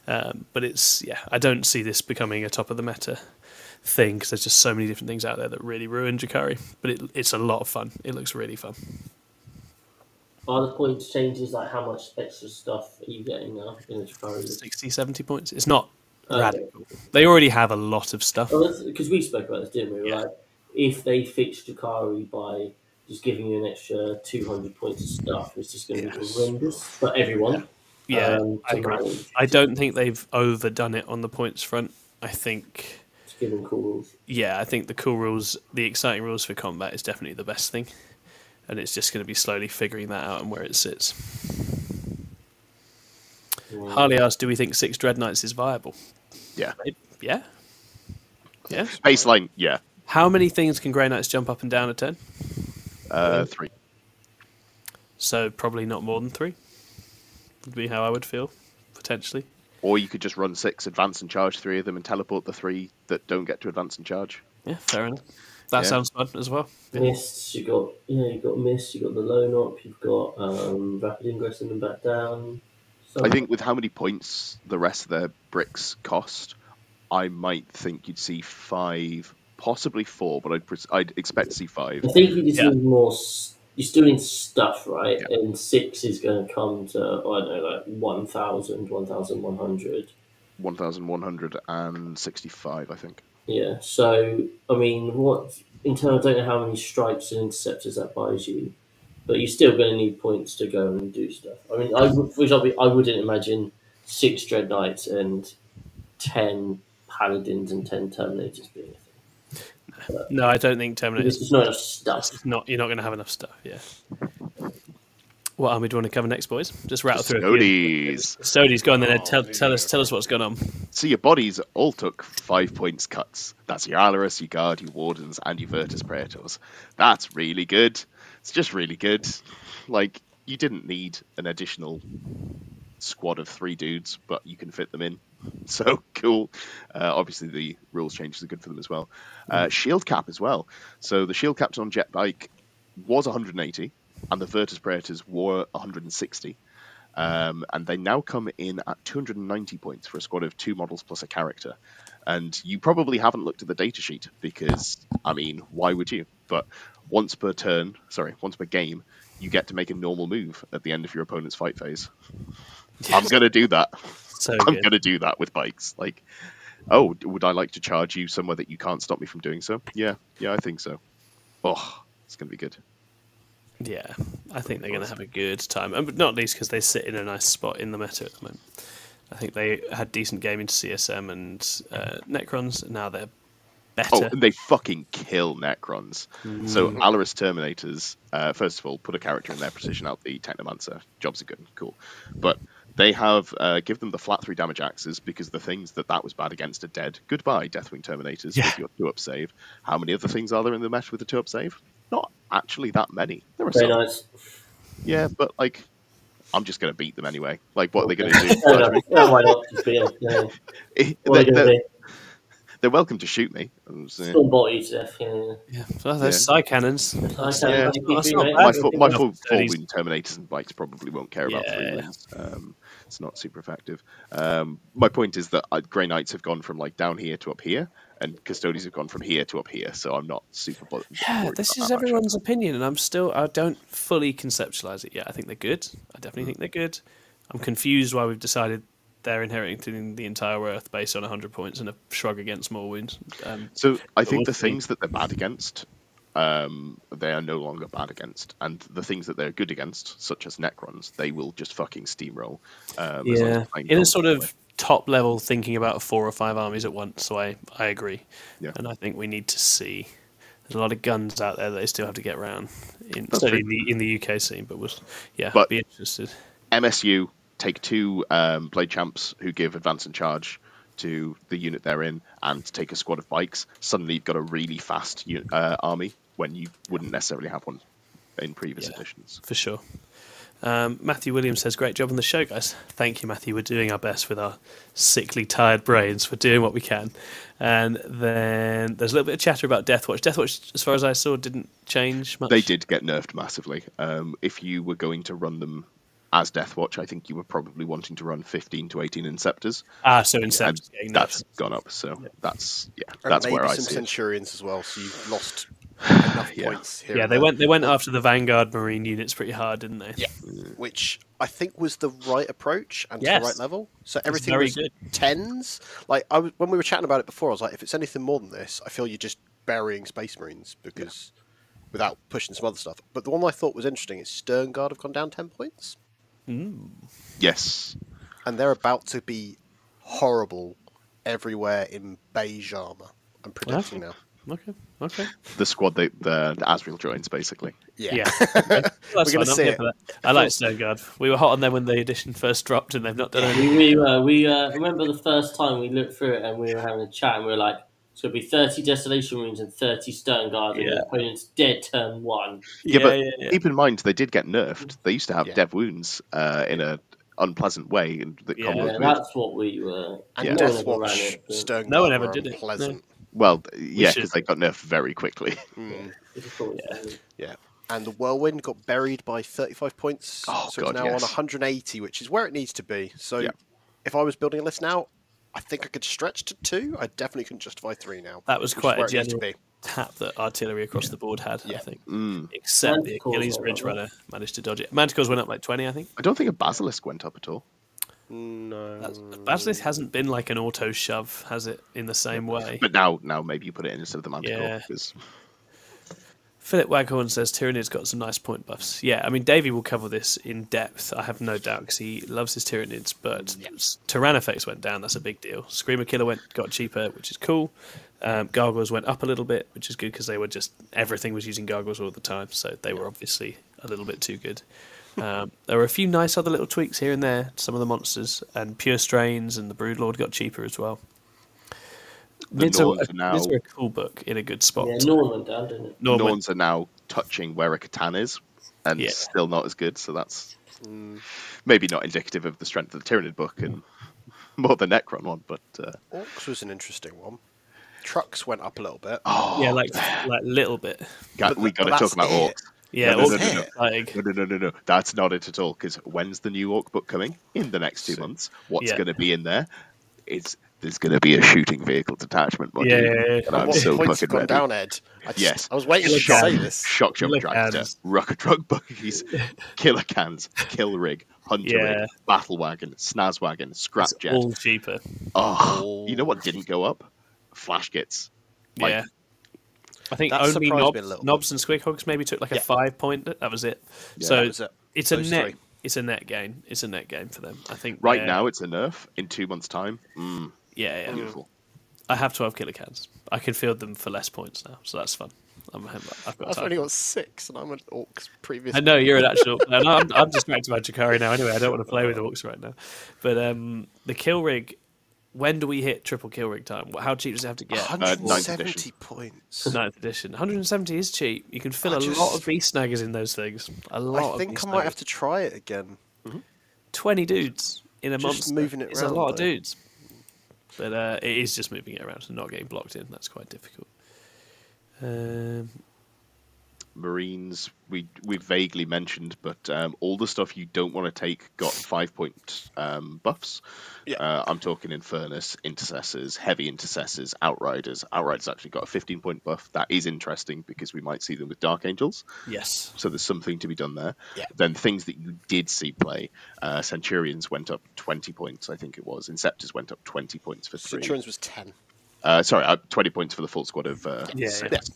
Um, but it's, yeah, I don't see this becoming a top of the meta thing because there's just so many different things out there that really ruin Drukhari. But it, it's a lot of fun. It looks really fun. Are the points changes like how much extra stuff are you getting now in the Drukhari? 60, 70 points. It's not Okay. radical. They already have a lot of stuff. Because we spoke about this, didn't we? Yeah. Like, if they fix Drukhari by just giving you an extra 200 points of stuff, it's just going to be horrendous for everyone. Yeah, um, I agree. I don't think they've overdone it on the points front. I think, Just cool rules. yeah, I think the cool rules, the exciting rules for combat is definitely the best thing. And it's just going to be slowly figuring that out and where it sits. Um, Harley asked, do we think six Dread Knights is viable? Yeah. Yeah. Yeah. Baseline, yeah. How many things can Grey Knights jump up and down a turn? Uh, three. So probably not more than three. Would be how I would feel, potentially. Or you could just run six, advance and charge three of them, and teleport the three that don't get to advance and charge. Yeah, fair enough. That Yeah. sounds fun as well. Mists, you got yeah, you got mist, you got the lone op, you've got um, rapid ingress and then back down. So I think with how many points the rest of their bricks cost, I might think you'd see five, possibly four, but I'd pres- I'd expect to see five. I think you just Yeah. need more. S- You're still in stuff, right? Yeah. And six is going to come to I don't know, like 1,000, 1,100. 1,165, I think. Yeah. So I mean, what in terms? I don't know how many stripes and interceptors that buys you, but you're still going to need points to go and do stuff. I mean, I would, for example, I wouldn't imagine six dread knights and ten paladins and ten terminators being a thing. No, I don't think Terminator Because there's not enough stuff. It's not. You're not going to have enough stuff. Yeah. What army do you want to cover next, boys? Just rattle through. a few. Custodes. Custodes, go on then. Uh, Ed. Oh, Tell, here tell us. Tell us what's going on. So your bodies all took five points cuts. That's your Allarus, your Guard, your Wardens, and your Vertus Praetors. That's really good. It's just really good. Like, you didn't need an additional squad of three dudes, but you can fit them in. So cool. Uh, obviously, the rules changes are good for them as well. Uh, shield cap as well. So the shield caps on jet bike was 180, and the Vertus Praetors were 160. Um, and they now come in at 290 points for a squad of two models plus a character. And you probably haven't looked at the data sheet because, I mean, why would you? But once per turn, sorry, once per game, you get to make a normal move at the end of your opponent's fight phase. I'm going to do that. So I'm going to do that with bikes. Like, oh, would I like to charge you somewhere that you can't stop me from doing so? Yeah, yeah, I think so. Oh, it's going to be good. Yeah, I think they're going to have a good time, and but not least because they sit in a nice spot in the meta at the moment. I think they had decent gaming to CSM and uh, Necrons. and Now they're Oh, better. and they fucking kill Necrons. So Allarus Terminators, uh, first of all, put a character in their position out the Technomancer. Jobs are good, cool. But they have uh, give them the flat three damage axes because the things that that was bad against are dead. Goodbye, Deathwing Terminators Yeah. with your two up save. How many other things are there in the mesh with a two up save? Not actually that many. There are Very some. nice. Yeah, but like, I'm just gonna beat them anyway. Like, what are they gonna do? Fair enough. Yeah, why not? Just be a, yeah. What are they, you going to are do? they're welcome to shoot me. I'm Storm body to. Yeah. yeah, so those side cannons. That's- Yeah. That's not my I full, my full, full wound terminators and bikes probably won't care about three Yeah. wounds. Um, it's not super effective. Um, my point is that uh, Grey Knights have gone from like down here to up here, and Custodians have gone from here to up here. So I'm not super. bo- Yeah, this is that much. everyone's opinion, and I'm still I don't fully conceptualize it yet. I think they're good. I definitely think they're good. I'm confused why we've decided they're inheriting the entire Earth based on 100 points and a shrug against more wounds. Um, So I think the things that they're bad against, um, they are no longer bad against, and the things that they're good against, such as Necrons, they will just fucking steamroll. Um, as long as yeah, in a sort of top level thinking about four or five armies at once. So I, I agree, Yeah. and I think we need to see. There's a lot of guns out there that they still have to get around in, certainly in the in the UK scene, but we'll yeah, But- be interested. MSU take two um, blade champs who give advance and charge to the unit they're in, and take a squad of bikes. Suddenly, you've got a really fast uh, army when you wouldn't necessarily have one in previous Yeah. editions. for sure. Um, Matthew Williams says, "Great job on the show, guys. Thank you, Matthew. We're doing our best with our sickly, tired brains. We're doing what we can." And then there's a little bit of chatter about Deathwatch. Deathwatch, as far as I saw, didn't change much. They did get nerfed massively. Um, if you were going to run them as Deathwatch, I think you were probably wanting to run 15 to 18 Inceptors. Ah, so and Inception's getting that's nerfed. gone up. So that's yeah, And that's maybe where I some see it. Centurions as well, so you've lost enough Yeah. points here. Yeah, they there. went they went after the Vanguard Marine units pretty hard, didn't they? Yeah. Mm. which I think was the right approach and to Yes. the right level. So everything very was good. tens. Like I was, when we were chatting about it before, I was like, if it's anything more than this, I feel you're just burying Space Marines because without pushing some other stuff. But the one I thought was interesting is Stern Guard have gone down ten points, mm. Yes, and they're about to be horrible everywhere in beige armor. I'm predicting now. Okay, okay. the squad that the, the Azrael joins basically. Yeah. Yeah, Okay. Well, that's We're gonna I'm see it. that. I like Stone Guard. We were hot on them when the edition first dropped, and they've not done anything. We, we, uh, we uh, remember the first time we looked through it and we were having a chat and we were like, it's going to be 30 Desolation Runes and 30 Stern Guard and Yeah. the opponent's dead turn one. Yeah, but yeah, yeah. keep in mind they did get nerfed. They used to have Yeah. dev wounds uh, in a unpleasant way, and that Yeah. Yeah, that's what we were. And Yeah. no one Death ever Watch it, Stern No one ever did it. Unpleasant. Well, yeah, because they got nerfed very quickly. Mm. it's probably- Yeah. And the Whirlwind got buried by 35 points. Oh, so God, it's now on 180, which is where it needs to be. So Yeah. if I was building a list now, I think I could stretch to two. I definitely couldn't justify three now. That was quite a where it to general be. tap that artillery across the board had. I think, Mm. except the Manticores Achilles went Ridge runner managed to dodge it. Manticores went up like twenty, I think. I don't think a basilisk went up at all. No. That's, Basilisk hasn't been like an auto shove, has it? In the same way. But now, now maybe you put it in instead of the manticore. Yeah. 'cause- Philip Waghorn says Tyranid's got some nice point buffs. Yeah, I mean Davey will cover this in depth. I have no doubt because he loves his Tyranids. But Tyrannofex went down. That's a big deal. Screamer Killer went got cheaper, which is cool. Um, gargoyles went up a little bit, which is good because they were just everything was using gargoyles all the time, so they were obviously a little bit too good. Um, there were a few nice other little tweaks here and there. To some of the monsters and pure strains and the Broodlord got cheaper as well. The Mids are, Norns are now- Mids are a cool book in a good spot. Yeah, Norman went down, didn't it? Norman- Norns are now touching where a C'tan is, and Yeah. still not as good. So that's maybe not indicative of the strength of the Tyranid book and more the Necron one. But uh, Orcs was an interesting one. Trucks went up a little bit. oh, yeah, like like little bit. ga- But we got to talk that's about it. orcs. Yeah, No, no, no, no, no. like No, no, no, no, no. That's not it at all. Because when's the new orc book coming? In the next two Soon. months. What's Yeah. going to be in there? It's there's going to be a shooting vehicle detachment module. Yeah, yeah, yeah. And I'm what so points fucking have ready. down, Ed? I just, Yes. I was waiting for you to Shock, say this. shock jump Killer dragster, rocket truck buggies, killer cans, kill rig, hunter Yeah. rig, battle wagon, snaz wagon, scrap it's jet. all cheaper. Oh, you know what didn't go up? Flash kits. Like, yeah. I think That only surprised me a knobs, little knobs and squighogs maybe took like a five point. That was it. Yeah, so that was it. it's a net. three. It's a net gain. It's a net gain for them. I think Right now, it's a nerf. In two months' time, mm, Yeah, yeah. beautiful. I have twelve killer cans. I can field them for less points now, so that's fun. I'm, I've got I've time. only got six, and I'm an Orcs previous. I know you're an actual. no, no, I'm, I'm just back to my Drukhari now. Anyway, I don't want to play with orcs right now. But um, the kill rig. When do we hit triple kill rig time? How cheap does it have to get? 170 edition. points. Ninth edition. 170 is cheap. You can fill I a just- lot of beast snaggers in those things. A lot. I think of I might have to try it again. 20 dudes in a Just monster. moving it It's a around, lot of dudes. But uh, it is just moving it around and not getting blocked in. That's quite difficult. Um, Marines, we we vaguely mentioned, but um, all the stuff you don't want to take got five point um, buffs. Yeah. Uh, I'm talking Infernus, Intercessors, Heavy Intercessors, Outriders. Outriders actually got a 15 point buff. That is interesting because we might see them with Dark Angels. Yes. So there's something to be done there. Yeah. Then things that you did see play, uh, Centurions went up 20 points, I think it was. Inceptors went up 20 points for three. Centurions was ten. Uh, sorry, uh, 20 points for the full squad of uh, Yeah, six.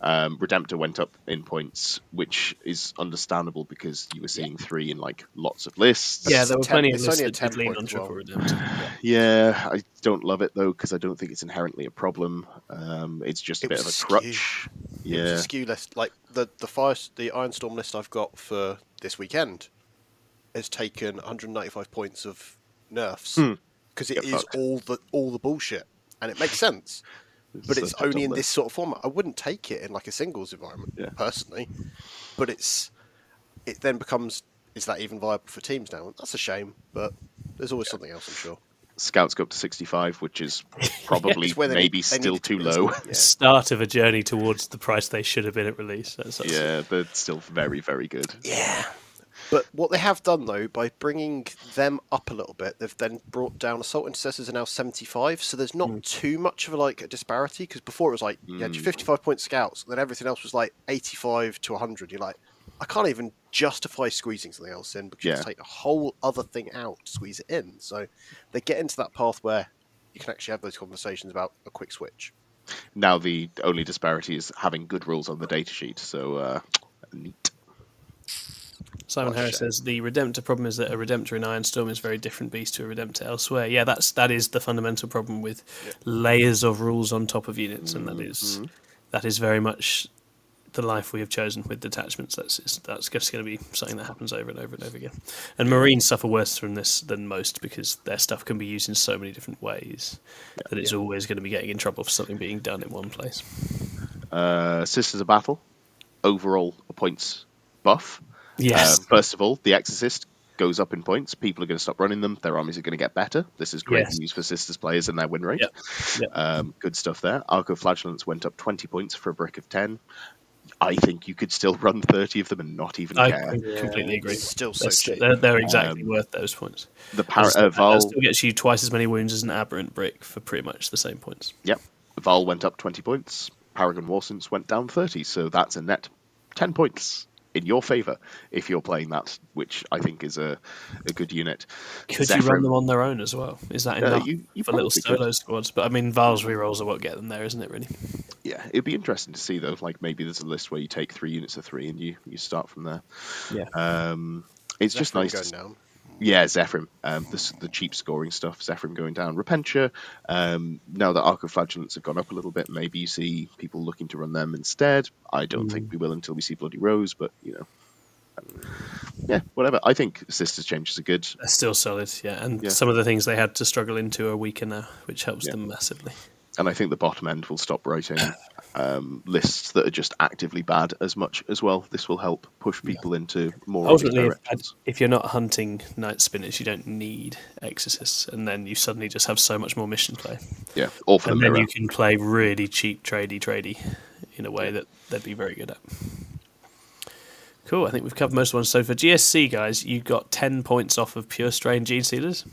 Um, Redemptor went up in points, which is understandable because you were seeing three in like lots of lists. Yeah, there were 10 plenty of it's lists only a that did 10 lean on as triple well. redemption. Yeah, I don't love it though because I don't think it's inherently a problem. Um, it's just a It bit of a a crutch. It was Yeah, a skew list. Like the the fire the Ironstorm list I've got for this weekend has taken 195 points of nerfs Hmm. because it Get is fucked. all the all the bullshit, and it makes sense. But it's only in this sort of format. I wouldn't take it in like a singles environment Yeah. personally, but it's it then becomes is that even viable for teams now? That's a shame, but there's always something else. I'm sure. Scouts go up to 65, which is probably It's where they maybe need- still too to- low. Yeah. Start of a journey towards the price they should have been at release. That's, that's yeah, but still very, very good. Yeah. But what they have done though, by bringing them up a little bit, they've then brought down assault intercessors are now seventy five. So there's not too much of a, like a disparity because before it was like you had your Mm. fifty five point scouts, and then everything else was like eighty five to hundred. You're like, I can't even justify squeezing something else in because you have to take a whole other thing out to squeeze it in. So they get into that path where you can actually have those conversations about a quick switch. Now the only disparity is having good rules on the datasheet. So uh, neat. Simon Harris says the Redemptor problem is that a Redemptor in Ironstorm is a very different beast to a Redemptor elsewhere. Yeah, that's that is the fundamental problem with layers of rules on top of units, and that is Mm-hmm. that is very much the life we have chosen with detachments. That's that's just going to be something that happens over and over and over again. And Marines suffer worse from this than most because their stuff can be used in so many different ways that it's always going to be getting in trouble for something being done in one place. Uh, Sisters of Battle, overall a points buff. Yes. Uh, first of all, the Exorcist goes up in points. People are going to stop running them. Their armies are going to get better. This is great Yes. news for Sisters players and their win rate. Yep. Yep. Um, good stuff there. Arco Flagellants went up 20 points for a brick of 10. I think you could still run 30 of them and not even I care. I completely agree. It's still so They're, cheap. they're, they're exactly Um, worth those points. The par- That uh, Vahl, still gets you twice as many wounds as an aberrant brick for pretty much the same points. yep. Vahl went up 20 points. Paragon Warsuits went down 30. So that's a net 10 points in your favour if you're playing that, which I think is a, a good unit. Could you run them on their own as well? Is that Uh, enough you- you for little probably could. solo squads? But I mean, Vahl's rerolls are what get them there, isn't it? Really? Yeah, it'd be interesting to see though. Like maybe there's a list where you take three units of three and you, you start from there. Yeah. Um, it's just nice. going To, down. Yeah, Zephyr. Um, the, the cheap scoring stuff. Zephyr going down. Repentia. Um, now that Arco Flagellants have gone up a little bit, maybe you see people looking to run them instead. I don't Mm. think we will until we see Bloody Rose, but you know. um, Yeah, whatever. I think Sisters changes are good. They're still solid, yeah. And Yeah. some of the things they had to struggle into are weaker now, which helps Yeah. them massively. And I think the bottom end will stop writing um, lists that are just actively bad as much as well. This will help push people into more obvious Ultimately, if, if you're not hunting night spinners, you don't need exorcists, and then you suddenly just have so much more mission play. Yeah, or for the and then mirror. you can play really cheap tradey tradey in a way that they'd be very good at. Cool. I think we've covered most of ones. So for GSC guys, you got ten points off of pure strain genestealers,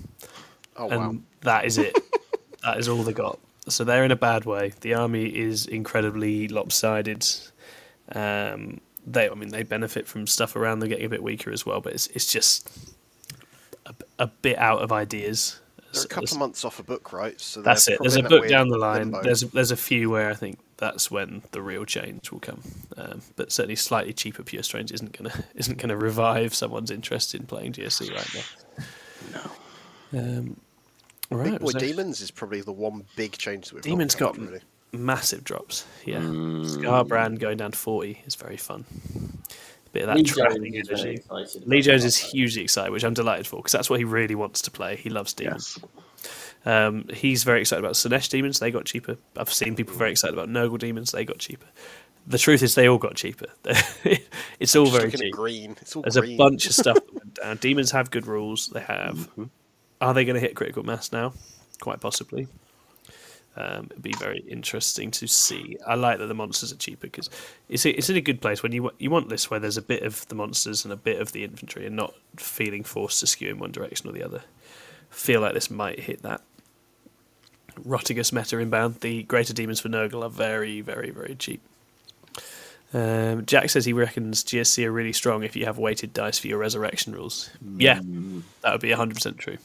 Oh and wow. that is it. that is all they got. So they're in a bad way. The army is incredibly lopsided. Um, they, I mean, they benefit from stuff around them getting a bit weaker as well, but it's it's just a, a bit out of ideas. They're a couple of months off a book, right? So That's it. There's a book down the line. limbo. There's there's a few where I think that's when the real change will come. Um, but certainly, slightly cheaper pure strange isn't gonna isn't gonna revive someone's interest in playing GSC right now. No. Um, right, Big Boy was there- Demons is probably the one big change that we've Demons not got really. massive drops. Yeah, Mm. Skarbrand going down to forty is very fun. A Bit of that Lee trapping Jones is very energy. excited. Lee Jones is hugely excited, which I'm delighted for because that's what he really wants to play. He loves demons. Yes. Um, he's very excited about Slaanesh demons. They got cheaper. I've seen people very excited about Nurgle demons. They got cheaper. The truth is, they all got cheaper. it's all very cheap. green. It's all There's green. a bunch of stuff that went down. Demons have good rules. They have. Are they going to hit critical mass now? Quite possibly. Um, it'd be very interesting to see. I like that the monsters are cheaper because it's it's in a good place when you you want this where there's a bit of the monsters and a bit of the infantry, and not feeling forced to skew in one direction or the other. Feel like this might hit that. Rotigus meta inbound. The greater demons for Nurgle are very very very cheap. Um, Jack says he reckons GSC are really strong if you have weighted dice for your resurrection rules. Yeah, that would be 100% true.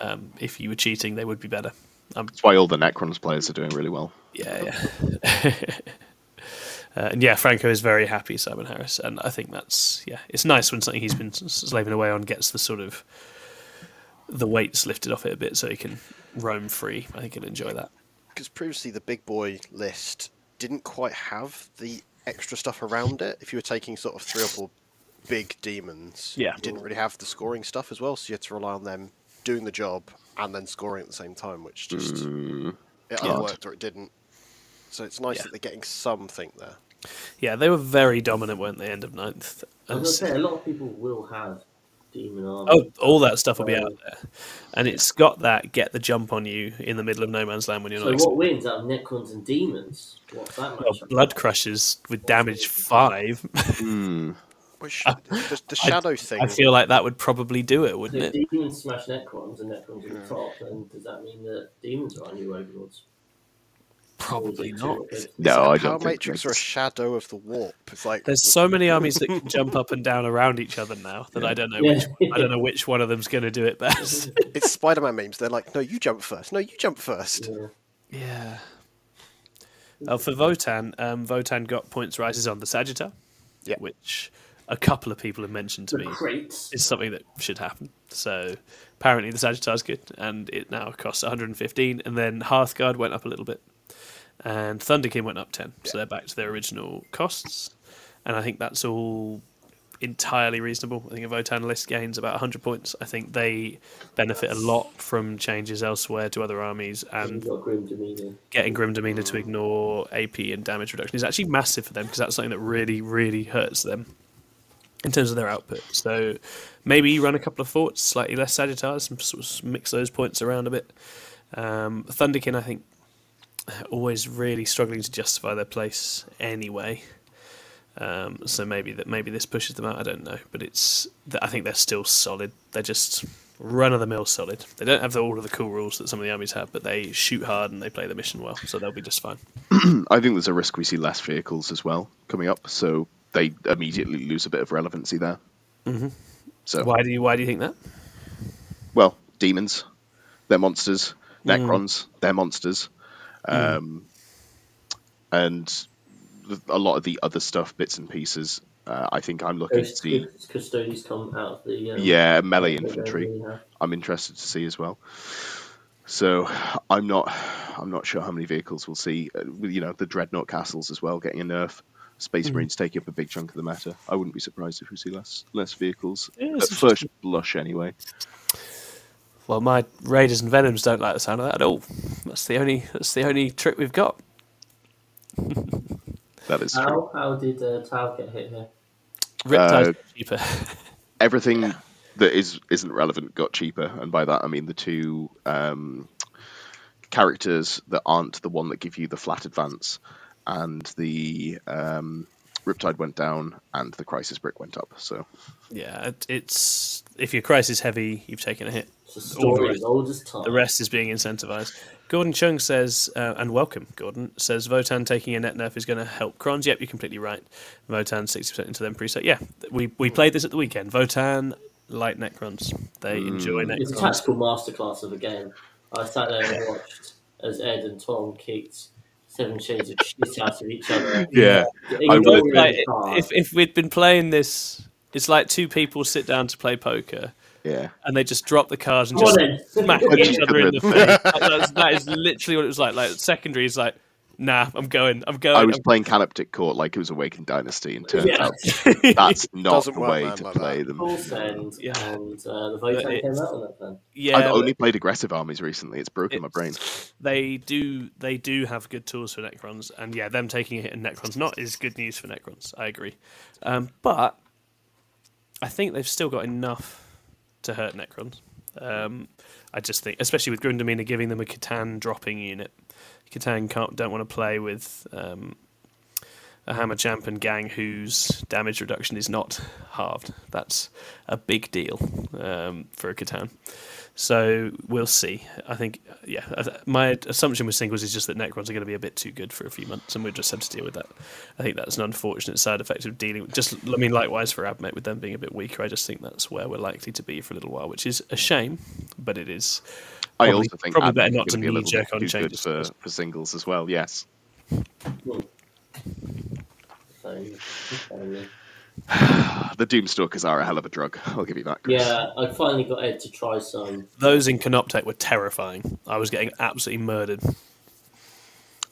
Um, if you were cheating, they would be better. Um, That's why all the Necrons players are doing really well. yeah, yeah. uh, and yeah, Franco is very happy, Simon Harris. And I think that's, yeah, it's nice when something he's been slaving away on gets the sort of the weights lifted off it a bit so he can roam free. I think he'll enjoy that. Because previously the big boy list didn't quite have the extra stuff around it. If you were taking sort of three or four big demons, Yeah. you didn't really have the scoring stuff as well, so you had to rely on them doing the job and then scoring at the same time, which just it Yeah. either worked or it didn't. So it's nice Yeah. that they're getting something there. Yeah, they were very dominant, weren't they, end of ninth? I was going to say, a lot of people will have demon armor. Oh, all that stuff will be out there, and it's got that get the jump on you in the middle of no man's land when you're So not. what wins out of Necrons and demons? What's that well, blood crushers with damage five. Hmm. Which the, the shadow thing. I feel like that would probably do it, wouldn't if it? demons smash Necrons and Necrons at the top, then does that mean that demons are our new overlords? Probably not. No, I don't think Matrix are a shadow of the warp. It's like There's so many armies that can jump up and down around each other now that I don't know Yeah. which I don't know which one of them's going to do it best. it's Spider-Man memes. They're like, no, you jump first. No, you jump first. Yeah. yeah. Oh, for Votann, um, Votann got points rises on the Sagitaur, Yeah. which a couple of people have mentioned to The me. crates. is something that should happen. So apparently the Sagitaur's good, and it now costs 115. And then Hearthguard went up a little bit, and Thunderkin went up 10. So they're back to their original costs, and I think that's all entirely reasonable. I think a Votann list gains about 100 points. I think they benefit a lot from changes elsewhere to other armies, and Grim getting Grim Demeanor to ignore AP and damage reduction is actually massive for them because that's something that really, really hurts them in terms of their output. So maybe run a couple of forts, slightly less Sagitaurs, and sort of mix those points around a bit. Um, Thunderkin, I think, always really struggling to justify their place anyway. Um, so maybe that maybe this pushes them out. I don't know, but it's I think they're still solid. They're just run of the mill solid. They don't have the, all of the cool rules that some of the armies have, but they shoot hard and they play the mission well, so they'll be just fine. I think there's a risk we see less vehicles as well coming up, so they immediately lose a bit of relevancy there. Mm-hmm. So, Why do you why do you think that? well, demons, they're monsters. Necrons, they're monsters. Um, and th- a lot of the other stuff, bits and pieces, uh, I think I'm looking to see. Custodes come out of the. Um, Yeah, melee infantry. Demeanor. I'm interested to see as well. So I'm not, I'm not sure how many vehicles we'll see. Uh, you know, the dreadnought castles as well getting a nerf. Space Marines taking up a big chunk of the matter. I wouldn't be surprised if we see less less vehicles Yeah, at first blush, anyway. Well, my Raiders and Venoms don't like the sound of that at all. That's the only that's the only trick we've got. That is true. How, how did uh, Tau get hit here? Riptide's Uh, cheaper. Everything that is isn't relevant got cheaper, and by that I mean the two um, characters that aren't the one that give you the flat advance, and the um, Riptide went down, and the Crisis Brick went up. So yeah, it, it's if your crisis heavy, you've taken a hit. It's a All the rest- as old as time. The rest is being incentivized. Gordon Chung says, uh, and welcome, Gordon, says Votann taking a net nerf is going to help Crons. Yep, you're completely right. Votann 60% into them preset. Yeah, we, we played this at the weekend. Votann like Necrons. They enjoy It's a Necrons. tactical masterclass of a game. I sat there and watched as Ed and Tom kicked seven shades of shit out of each other. yeah, I would- Like, if, if we'd been playing this, it's like two people sit down to play poker yeah. and they just drop the cards and Come just smack each each other in the face. Like, that's, that is literally what it was like. Like secondary is like, nah, I'm going, I'm going. I was I'm playing Canoptek Court like it was Awakened Dynasty, and turns Yeah. out that's not the way to like play that. them. Full Yeah. and uh, the Votann came out on that then. yeah, I've but only played aggressive armies recently. It's broken my brain. They do, they do have good tools for Necrons, and yeah, them taking a hit in Necrons not is good news for Necrons. I agree, um, but I think they've still got enough to hurt Necrons. Um, I just think, especially with Grundamina giving them a C'tan dropping unit, C'tan can't don't want to play with um, a hammer champ and gang whose damage reduction is not halved. That's a big deal um, for a C'tan. So we'll see. I think, yeah, my assumption with singles is just that Necrons are going to be a bit too good for a few months, and we'll just have to deal with that. I think that's an unfortunate side effect of dealing. With, just, I mean, likewise for AdMech with them being a bit weaker. I just think that's where we're likely to be for a little while, which is a shame, but it is. Probably, I also think probably better not to be a little jerk bit on too good changes. for, for singles as well. Yes. The Doomstalkers are a hell of a drug. I'll give you that. Chris. yeah, I finally got Ed to try some. Those in Canoptek were terrifying. I was getting absolutely murdered.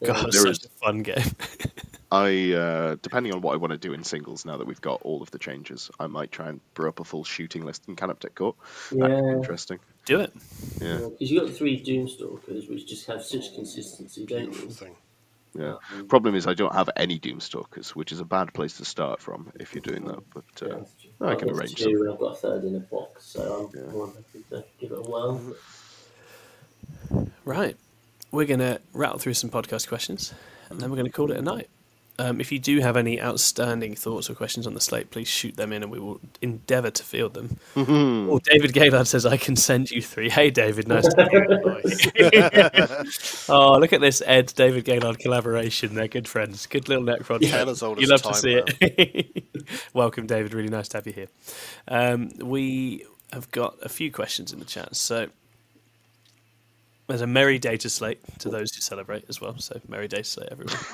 God, There such is- a fun game. I, uh, depending on what I want to do in singles, now that we've got all of the changes, I might try and brew up a full shooting list in Canoptek Court. That'd be Yeah, interesting. Do it. Yeah, because you got the three Doomstalkers, which just have such consistency, don't Beautiful you? thing. yeah. Um, Problem is, I don't have any Doomstalkers, which is a bad place to start from if you're doing that. But uh, that's true. I I've can arrange two, I've got a third in a box, so I'm yeah. more happy to give it a whirl. Right. We're going to rattle through some podcast questions and then we're going to call it a night. Um, if you do have any outstanding thoughts or questions on the slate, please shoot them in and we will endeavour to field them. Mm-hmm. Or David Gaylord says, I can send you three. Hey, David, nice to meet you. Oh, look at this Ed David Gaylord collaboration. They're good friends. Good little Necron. Old you love to see it. Welcome, David. Really nice to have you here. Um, we have got a few questions in the chat. So there's a merry day to slate to those who celebrate as well. So merry data slate, everyone.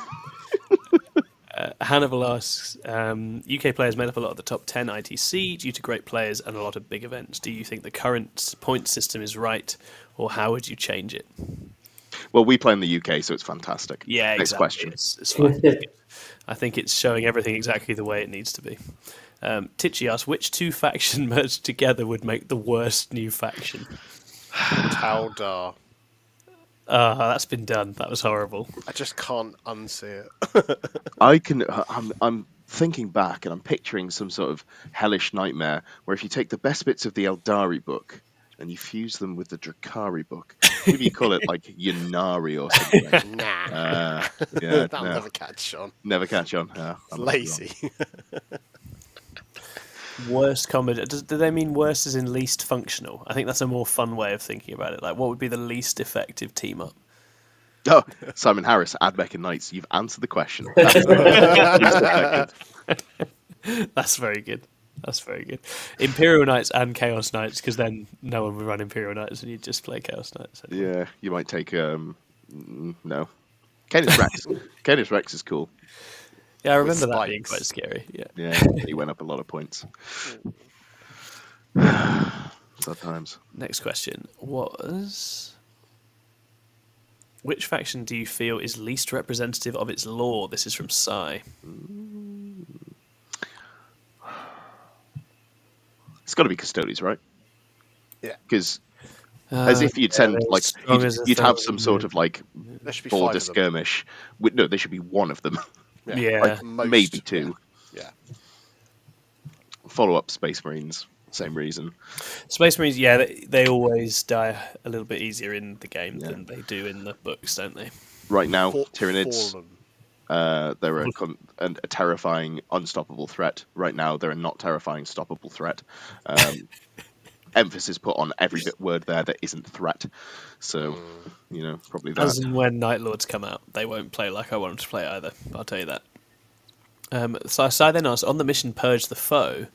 Uh, Hannibal asks, um, UK players made up a lot of the top 10 ITC due to great players and a lot of big events. Do you think the current point system is right, or how would you change it? well, we play in the UK, so it's fantastic. Yeah, Next exactly. question. It's, it's fine. I think it's showing everything exactly the way it needs to be. Um, Titchy asks, which two factions merged together would make the worst new faction? Taldar. Ah, that's been done. That was horrible. I just can't unsee it. I can. I'm. I'm thinking back, and I'm picturing some sort of hellish nightmare where if you take the best bits of the Aeldari book and you fuse them with the Drukhari book, maybe you call it like Ynnari or something. nah. Uh, yeah, That'll no, never catch on. never catch on. Yeah, It's I'm lazy. Worst comedy. Does, do they mean worst as in least functional? I think that's a more fun way of thinking about it. Like, what would be the least effective team up? Oh, Simon Harris, AdMech and Knights. You've answered the question. That's- That's very good. That's very good. Imperial Knights and Chaos Knights, because then no one would run Imperial Knights and you'd just play Chaos Knights. yeah, you might take. um No, Canis Rex. Canis Rex is cool. Yeah, I remember that being spikes. quite scary. Yeah. Yeah, he went up a lot of points. Sad times. Next question was Which faction do you feel is least representative of its lore? This is from Psy. It's got to be Custodes, right? Yeah. Because uh, as if you'd send they're like you'd, you'd have some sort of like There should be border five of them. skirmish. With, no, there should be one of them. Yeah. like Most, maybe two. Yeah. Follow up Space Marines, same reason. Space Marines, yeah, they, they always die a little bit easier in the game Yeah. than they do in the books, don't they? Right now, For- Tyranids, Fallen. uh, they're a, con- a terrifying, unstoppable threat. Right now, they're a not terrifying, stoppable threat. Um, emphasis put on every bit word there that isn't threat. So, you know, probably that. As and when Night Lords come out, they won't play like I want them to play either. I'll tell you that. Um, so Sai then asks, on the mission Purge the Foe,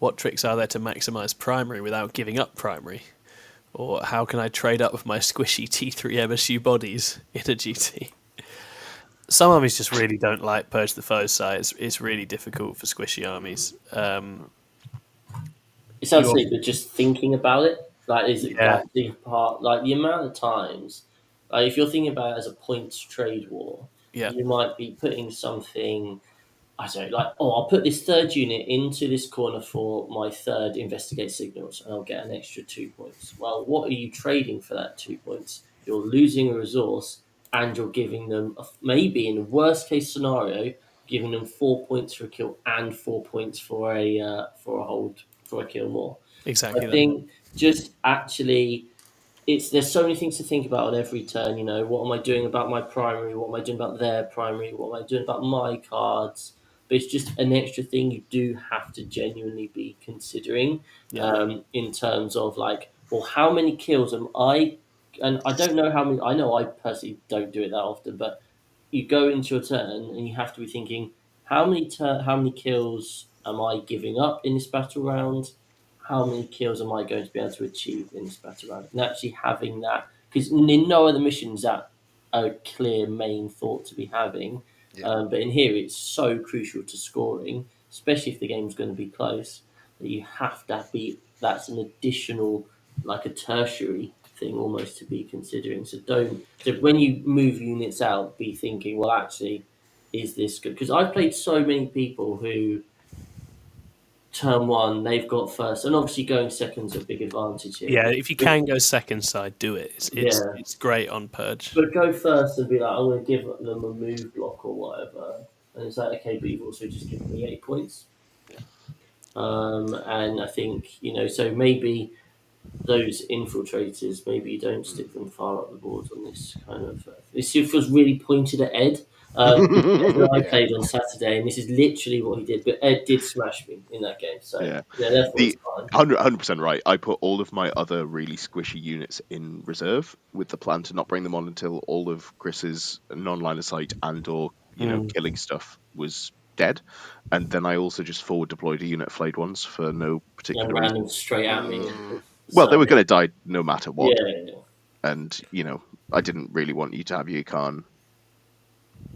what tricks are there to maximise primary without giving up primary? Or how can I trade up with my squishy T3 MSU bodies in a GT? Some armies just really don't like Purge the Foe, Sai. It's, it's really difficult for squishy armies. Um, It sounds You're- sick, but just thinking about it, like, is it Yeah. that big part? Like, the amount of times, like, if you're thinking about it as a points trade war, yeah, you might be putting something, I don't know, like, oh, I'll put this third unit into this corner for my third investigate signals and I'll get an extra two points. Well, what are you trading for that two points? You're losing a resource and you're giving them, a, maybe in the worst case scenario, giving them four points for a kill and four points for a uh, for a hold for a kill more. exactly. I that. think just actually it's there's so many things to think about on every turn. You know, what am I doing about my primary? What am I doing about their primary? What am I doing about my cards? But it's just an extra thing you do have to genuinely be considering Yeah. um, in terms of like, well, how many kills am I? And I don't know how many. I know I personally don't do it that often, but you go into your turn and you have to be thinking, how many tur- how many kills am I giving up in this battle round? How many kills am I going to be able to achieve in this battle round? And actually having that, because in no other missions that a clear main thought to be having. Yeah. Um, but in here, it's so crucial to scoring, especially if the game's going to be close, that you have to be. That's an additional, like a tertiary thing almost to be considering. So don't. So when you move units out, be thinking, well, actually, is this good? Because I've played so many people who turn one they've got first, and obviously going second's a big advantage here. Yeah, if you can go second side, do it. It's it's, Yeah. it's great on Purge. But go first and be like, I'm going to give them a move block or whatever. And it's like, okay, but you've also just given me eight points. Um, and I think, you know, so maybe those infiltrators, maybe you don't stick them far up the board on this kind of. Uh, this feels really pointed at Ed. Um, I played on Saturday, and this is literally what he did. But Ed did smash me in that game. So, Yeah. yeah, The- fine. 100 percent right. I put all of my other really squishy units in reserve with the plan to not bring them on until all of Chris's non-line of sight and or you know Mm. killing stuff was dead, and then I also just forward deployed a unit of flayed ones for no particular ran reason. straight at me. Mm. Well, they were going to die no matter what, Yeah, yeah, yeah. and you know I didn't really want you to have your Khan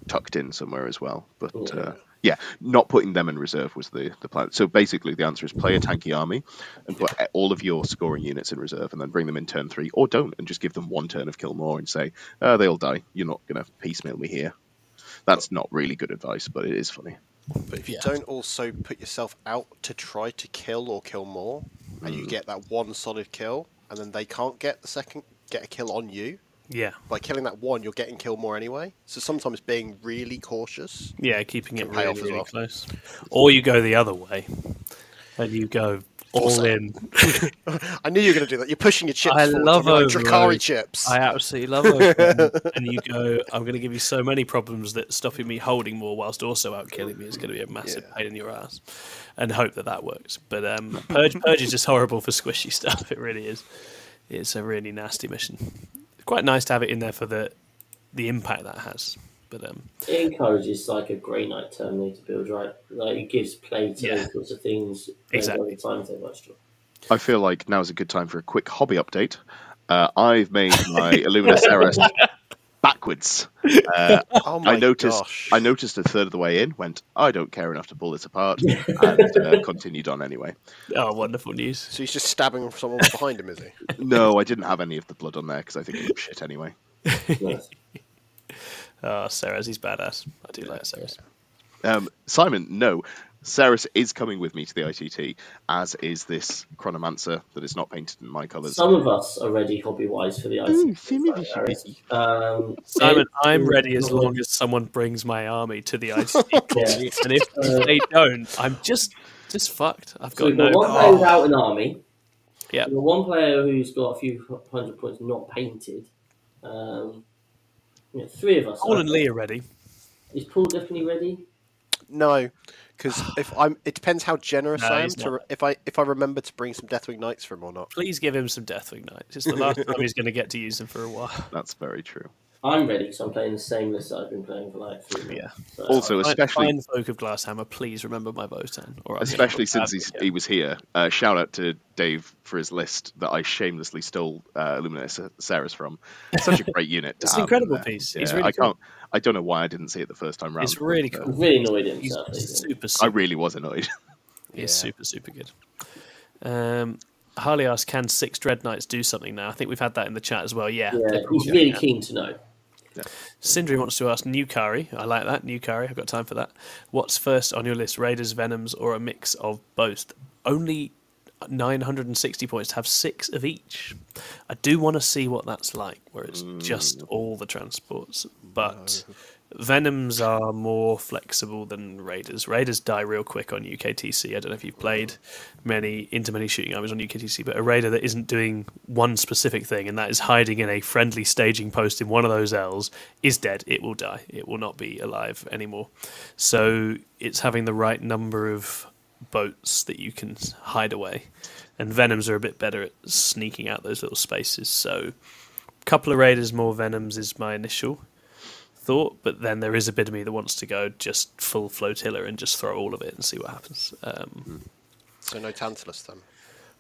tucked in somewhere as well. But Yeah. uh, yeah, not putting them in reserve was the the plan. So basically, the answer is play a tanky army and put all of your scoring units in reserve, and then bring them in turn three, or don't, and just give them one turn of kill more and say, uh, they'll die. You're not going to piecemeal me here. That's not really good advice, but it is funny. But if you Yeah. don't also put yourself out to try to kill or kill more, and you get that one solid kill, and then they can't get the second get a kill on you, Yeah, by killing that one, you're getting killed more anyway. So sometimes being really cautious. yeah, keeping it Can pay really, off as really well. close. Or you go the other way, and you go all Force it. in. I knew you were going to do that. You're pushing your chips I love to like. Drukhari chips. I absolutely love it. and you go, I'm going to give you so many problems that stopping me holding more whilst also out killing me is going to be a massive Yeah. pain in your ass. And hope that that works. But um, Purge, Purge is just horrible for squishy stuff. It really is. It's a really nasty mission. It's quite nice to have it in there for the the impact that has. But um, It encourages like a Grey Knight Terminator build, right? Like it gives play to Yeah. those sorts of things. Exactly. Every time they much I feel like now is a good time for a quick hobby update. Uh, I've made my Illuminor Szeras backwards. Uh, oh my I noticed. gosh. I noticed a third of the way in. Went. I don't care enough to pull this apart, and uh, continued on anyway. oh, wonderful news. So he's just stabbing someone behind him, is he? No, I didn't have any of the blood on there because I think it was shit anyway. Nice. Oh, Szeras, he's badass. I do like Szeras. Um, Simon, no. Szeras is coming with me to the ITT, as is this Chronomancer that is not painted in my colours. Some of us are ready hobby wise for the Ooh, ice. shimmy, shimmy. Um, Simon, I'm ready as long as someone brings my army to the ICT. Yeah. and if Uh, they don't, I'm just just fucked. I've So got we've no. got one player without an army. Yeah. We've one player who's got a few hundred points not painted. Um, yeah, three of us. Paul and Lee are ready. Is Paul definitely ready? No, because if I'm, it depends how generous No, I am. To re- if I if I remember to bring some Deathwing Knights for him or not. Please give him some Deathwing Knights. It's the last time he's going to get to use them for a while. That's very true. I'm ready because I'm playing the same list that I've been playing for like three months. Yeah. So Also, Fine- especially Fine folk of Glasshammer, please remember my Votann. Or I'm especially since bad he's, he was here. Uh, shout out to Dave for his list that I shamelessly stole uh, Illuminor Szeras from. Such a great unit. It's an incredible in there. piece. He's Yeah, really I cool. can't. I don't know why I didn't see it the first time round. It's really but, uh, cool. Really annoyed He's himself. isn't super, I really was annoyed. It's Yeah. super, super good. Um, Harley asked, "Can six Dread Knights do something now?" I think we've had that in the chat as well. Yeah, Yeah, he's really can. keen to know. Sindri wants to ask New Kari. I like that. New Kari. I've got time for that. What's first on your list? Raiders, Venoms, or a mix of both? Only 960 points to have six of each. I do want to see what that's like, where it's just mm. all the transports. But Venoms are more flexible than Raiders. Raiders die real quick on UKTC. I don't know if you've played mm. many into many shooting armies on UKTC, but a Raider that isn't doing one specific thing and that is hiding in a friendly staging post in one of those L's is dead. It will die. It will not be alive anymore. So it's having the right number of boats that you can hide away. And Venoms are a bit better at sneaking out those little spaces. So a couple of Raiders, more Venoms is my initial thought, but then there is a bit of me that wants to go just full flotilla and just throw all of it and see what happens. Um, So no Tantalus then.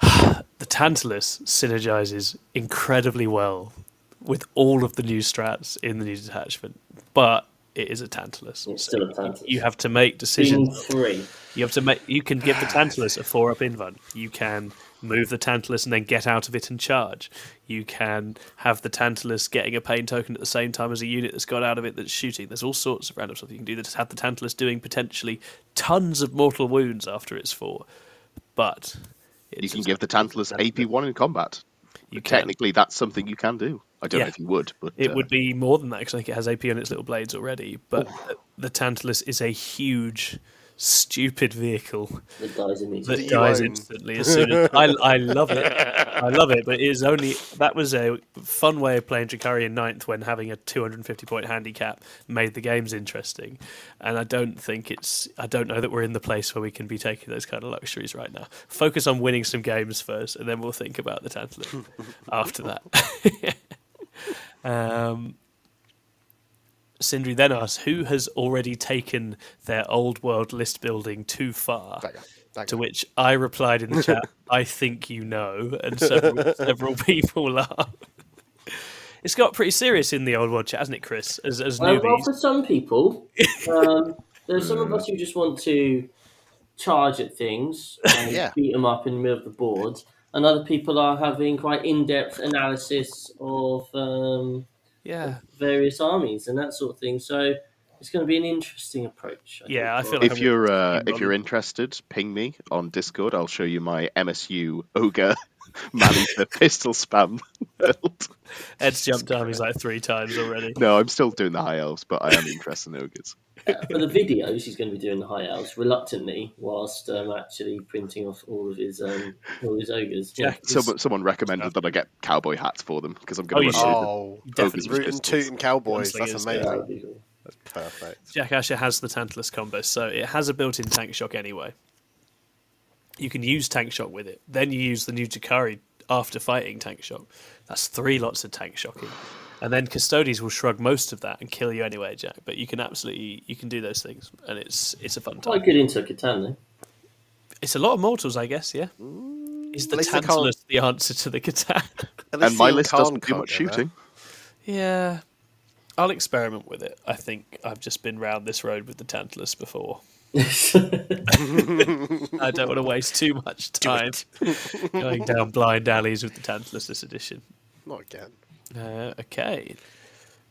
the Tantalus synergizes incredibly well with all of the new strats in the new detachment, but it is a Tantalus. It's still a Tantalus. You have to make decisions. Being decisions. You have to make. You can give the Tantalus a four up invuln. You can move the Tantalus and then get out of it and charge. You can have the Tantalus getting a pain token at the same time as a unit that's got out of it that's shooting. There's all sorts of random stuff you can do. That have the Tantalus doing potentially tons of mortal wounds after it's four, but You can give the Tantalus AP1 in combat. You can. Technically, that's something you can do. I don't Yeah. know if you would, but It uh, would be more than that because I think it has AP on its little blades already. But the Tantalus is a huge, stupid vehicle That dies immediately. that dies instantly as soon as I, I love it. I love it, but it is only that was a fun way of playing Drukhari in ninth when having a 250 point handicap made the games interesting. And I don't think it's I don't know that we're in the place where we can be taking those kind of luxuries right now. Focus on winning some games first, and then we'll think about the Tantalus after that. um, Sindri then asks, who has already taken their old world list building too far? That guy. That To guy. which I replied in the chat, I think you know, and several, several people laughed. It's got pretty serious in the old world chat, hasn't it, Chris? As, as Uh, well, for some people, um, there's some of us who just want to charge at things and Yeah. beat them up in the middle of the board, and other people are having quite in-depth analysis of um, yeah. various armies and that sort of thing. So it's going to be an interesting approach. Yeah, I feel like if I'm you're uh, if you're interested, ping me on Discord. I'll show you my MSU ogre Malisa pistol spam build. Ed's jumped armies like three times already. No, I'm still doing the high elves, but I am interested in ogres. for the videos, he's going to be doing the high elves reluctantly, whilst um, actually printing off all of his um, all his ogres. Yeah, Someone, someone recommended that I get cowboy hats for them because I'm Oh, going you to should. run Oh, Definitely ogres with rootin' cowboys. That's is amazing. That would be cool. That's perfect. Jack Asher has the Tantalus combo, so it has a built-in tank shock anyway. You can use tank shock with it. Then you use the new Jakari after fighting tank shock. That's three lots of tank shocking. And then Custodes will shrug most of that and kill you anyway, Jack. But you can absolutely you can do those things, and it's it's a fun time. Quite good into C'tan, though. It's a lot of mortals, I guess. Yeah. Mm. Is the At least they can't- Tantalus the answer to the C'tan? And my list doesn't do can't much go there. shooting. yeah. I'll experiment with it. I think I've just been round this road with the Tantalus before. I don't want to waste too much time going down blind alleys with the Tantalus edition. Not again. Uh, okay.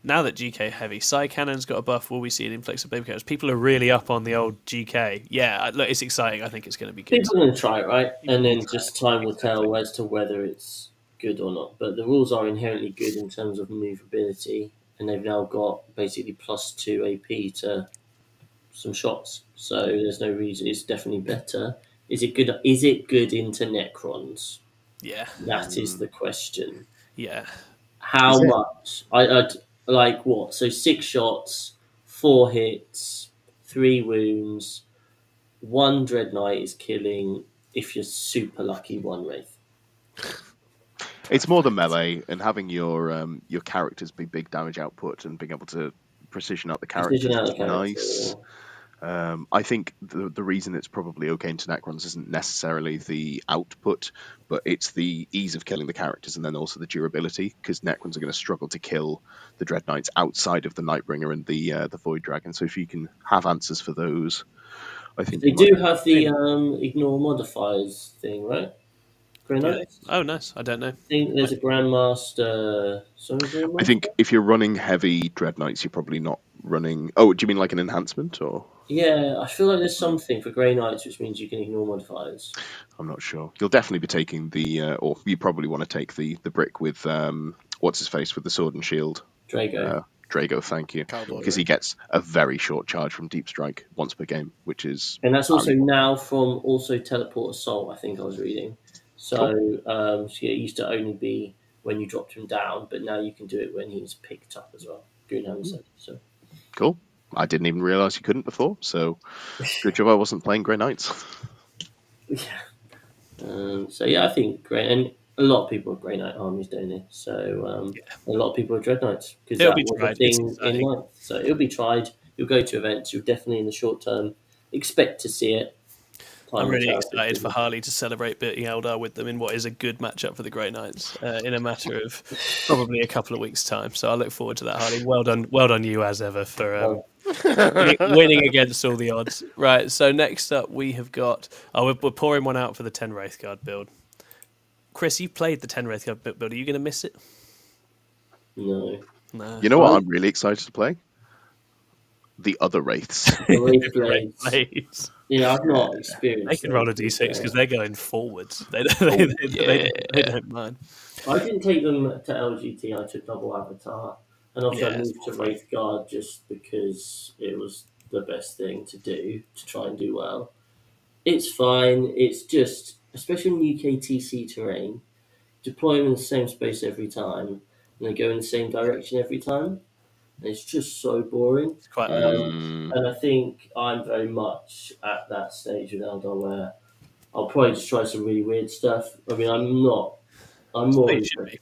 Now that GK heavy, psycannon's got a buff, will we see an influx of baby cannons? People are really up on the old GK. Yeah, look, it's exciting. I think it's going to be good. People are going to try it, right? And then just time will tell as to whether it's good or not. But the rules are inherently good in terms of movability, and they've now got basically plus two AP to some shots. So there's no reason. It's definitely better. Is it good? Is it good into Necrons? Yeah, That is the question. yeah. How Is it? much? I, I'd like what? So six shots, four hits, three wounds, one Dread Knight is killing. If you're super lucky, one Wraith. It's more than melee, and having your um, your characters be big damage output and being able to precision out the characters Precision is the character, nice. Um, I think the the reason it's probably okay into Necrons isn't necessarily the output, but it's the ease of killing the characters and then also the durability, because Necrons are going to struggle to kill the Dread Knights outside of the Nightbringer and the uh, the Void Dragon. So if you can have answers for those, I think They you might- do have the um, ignore modifiers thing, right? Yeah. Oh, nice. I don't know. I think there's a Grandmaster. Some Grandmaster? I think if you're running heavy Dread Knights, you're probably not running. Oh, do you mean like an enhancement or? Yeah, I feel like there's something for Grey Knights which means you can ignore modifiers. I'm not sure. You'll definitely be taking the, uh, or you probably want to take the the brick with um, what's his face with the sword and shield, Draigo. uh, Draigo, thank you, Cowboy, because he gets a very short charge from Deep Strike once per game, which is And that's also now from also Teleport Assault, I think I was reading. So, um, so yeah, it used to only be when you dropped him down, but now you can do it when he's picked up as well. Goonhammer said so. cool. I didn't even realize you couldn't before, so good job I wasn't playing Grey Knights. Yeah. Um, so yeah, I think great, and a lot of people have Grey Knight armies, don't they? So um, a lot of people have Dread Knights because It'll that be was tried, a thing in life. So it'll be tried. You'll go to events. You'll definitely in the short term expect to see it. Time I'm really tell. excited for Harley to celebrate beating Eldar with them in what is a good matchup for the Grey Knights uh, in a matter of probably a couple of weeks' time. So I look forward to that, Harley. Well done, well done you as ever for um, winning, winning against all the odds. Right. So next up we have got. Oh, we're, we're pouring one out for the ten Wraith Guard build. Chris, you played the ten Wraith Guard build. Are you going to miss it? No. No. You know what I'm really excited to play? The other Wraiths. The Wraith Great Blades. Yeah, I've not experienced. They can roll a d6 because they're going forwards. They, oh, they, they, they, they don't mind. I didn't take them to LGT. I took double avatar, and also Yeah, I moved to. Wraith Guard just because it was the best thing to do to try and do well. It's fine. It's just, especially in UKTC terrain, deploy them in the same space every time, and they go in the same direction every time. And it's just so boring. It's quite Um, and I think I'm very much at that stage with Eldar where I'll probably just try some really weird stuff. I mean, I'm not. I'm more. Interested-.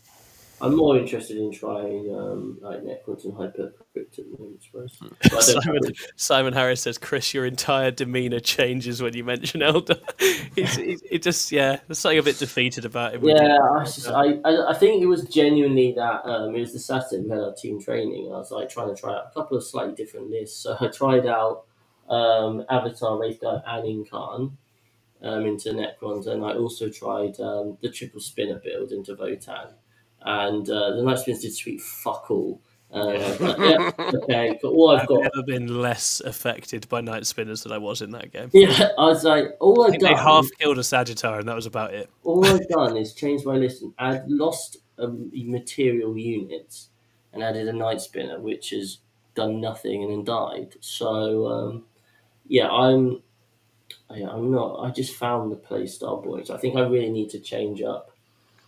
I'm more interested in trying um, like Necrons and Hypercrypt at the moment, I suppose. Don't Simon, Simon Harris says, "Chris, your entire demeanour changes when you mention Eldar. He's, he, it just, yeah, there's something a bit defeated about it. Yeah, I, just, I, I think it was genuinely that um, it was the Saturday we had our team training. I was like trying to try out a couple of slightly different lists. So I tried out um, Avatar, Wraithguard, and Incarn um, into Necrons, and I also tried um, the triple spinner build into Votann. And uh, the Night Spinners did sweet fuck all. Uh, I like, yeah, okay, but all I've I've got. never been less affected by night spinners than I was in that game. Yeah, I was like, all I I've think they half killed a Sagitaur, and that was about it. all I've done is change my list and add lost um, material units and added a night spinner, which has done nothing and then died. So um, yeah, I'm I, I'm not. I just found the play style. So I think I really need to change up.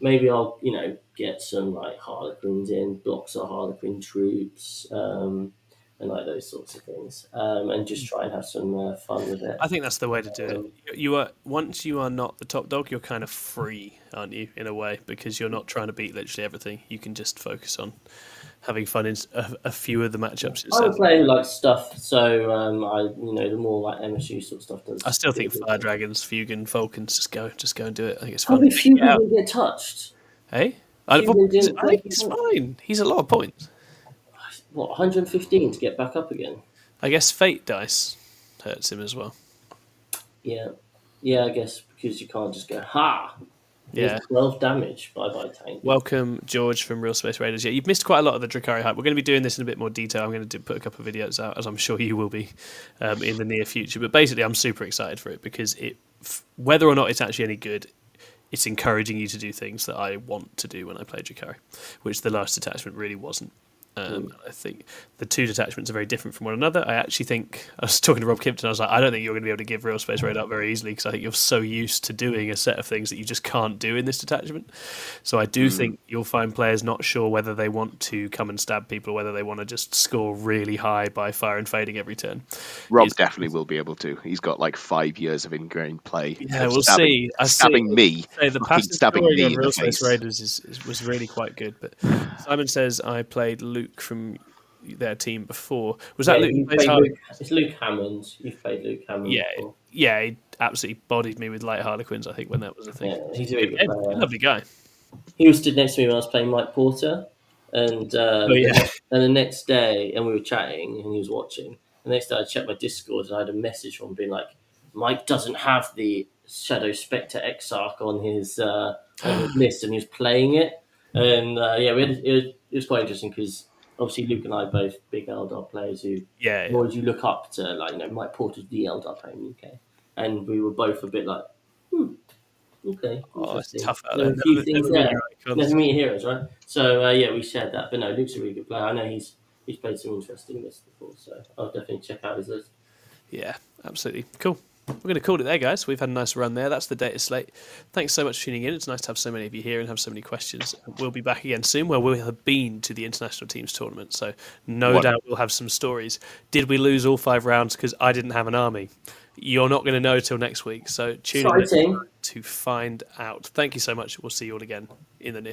Maybe I'll you know get some like Harlequins in blocks of Harlequin troops. Um, and like those sorts of things, um, and just try and have some uh, fun with it. I think that's the way to do it. You- You are once you are not the top dog, you're kind of free, aren't you? In a way, because you're not trying to beat literally everything. You can just focus on having fun in a few of the matchups I would instead. play like stuff, so um, I you know the more like MSU sort of stuff does. I still think Fire Dragons, Fuegan, Falcons, just go, just go and do it. I think it's How fun. did Fuegan Yeah. get touched? Hey, I, I think play it's fine. He's a lot of points. What 115 to get back up again? I guess Fate dice hurts him as well. Yeah, yeah. I guess because you can't just go ha. Yeah. 12 damage. Bye bye tank. Welcome, George from Real Space Raiders. Yeah, you've missed quite a lot of the Drakari hype. We're going to be doing this in a bit more detail. I'm going to do, put a couple of videos out, as I'm sure you will be um, in the near future. But basically, I'm super excited for it because it, f- whether or not it's actually any good, it's encouraging you to do things that I want to do when I play Drakari, which the last detachment really wasn't. Um, I think the two detachments are very different from one another. I actually think I was talking to Rob Kimpton. I was like, I don't think you're going to be able to give Real Space Raid up very easily because I think you're so used to doing a set of things that you just can't do in this detachment. So I do think you'll find players not sure whether they want to come and stab people or whether they want to just score really high by fire and fading every turn. Rob He's- definitely will be able to. He's got like five years of ingrained play. Yeah, we'll stabbing, see. I stabbing see. me. Say the passive stabbing me on Real Space. Raiders is, is, was really quite good. But Simon says I played Luke from their team before. Was that Yeah, Luke? you who plays played Harley? Luke, it's Luke Hammond. You've played Luke Hammond. Yeah, before. yeah, he absolutely bodied me with light Harlequins. I think when that was a thing. Yeah, he's a really good player. lovely guy. He was stood next to me when I was playing Mike Porter, and um, Oh, yeah. and the next day, and we were chatting, and he was watching. The next day, I checked my Discord, and I had a message from him being like, "Mike doesn't have the Shadow Spectre Exarch on his uh, on his list, and he was playing it." And uh, yeah, we had, it, was, it was quite interesting because obviously Luke and I are both big Eldar players who Yeah, yeah. always you look up to like you know Mike Porter's the Eldar player in the UK, and we were both a bit like, hmm, okay, Oh, it's tough out There there. are a few Never- things never meet there. your icons. Never meet heroes, right? So uh, yeah, we shared that. But no, Luke's a really good player. I know he's he's played some interesting lists before, so I'll definitely check out his list. Yeah, absolutely. Cool. We're going to call it there, guys. We've had a nice run there. That's the data slate. Thanks so much for tuning in. It's nice to have so many of you here and have so many questions. We'll be back again soon where we'll have been to the international teams tournament. So, no Wonderful. doubt we'll have some stories. Did we lose all five rounds because I didn't have an army? You're not going to know till next week. So, tune in to find out. Thank you so much. We'll see you all again in the near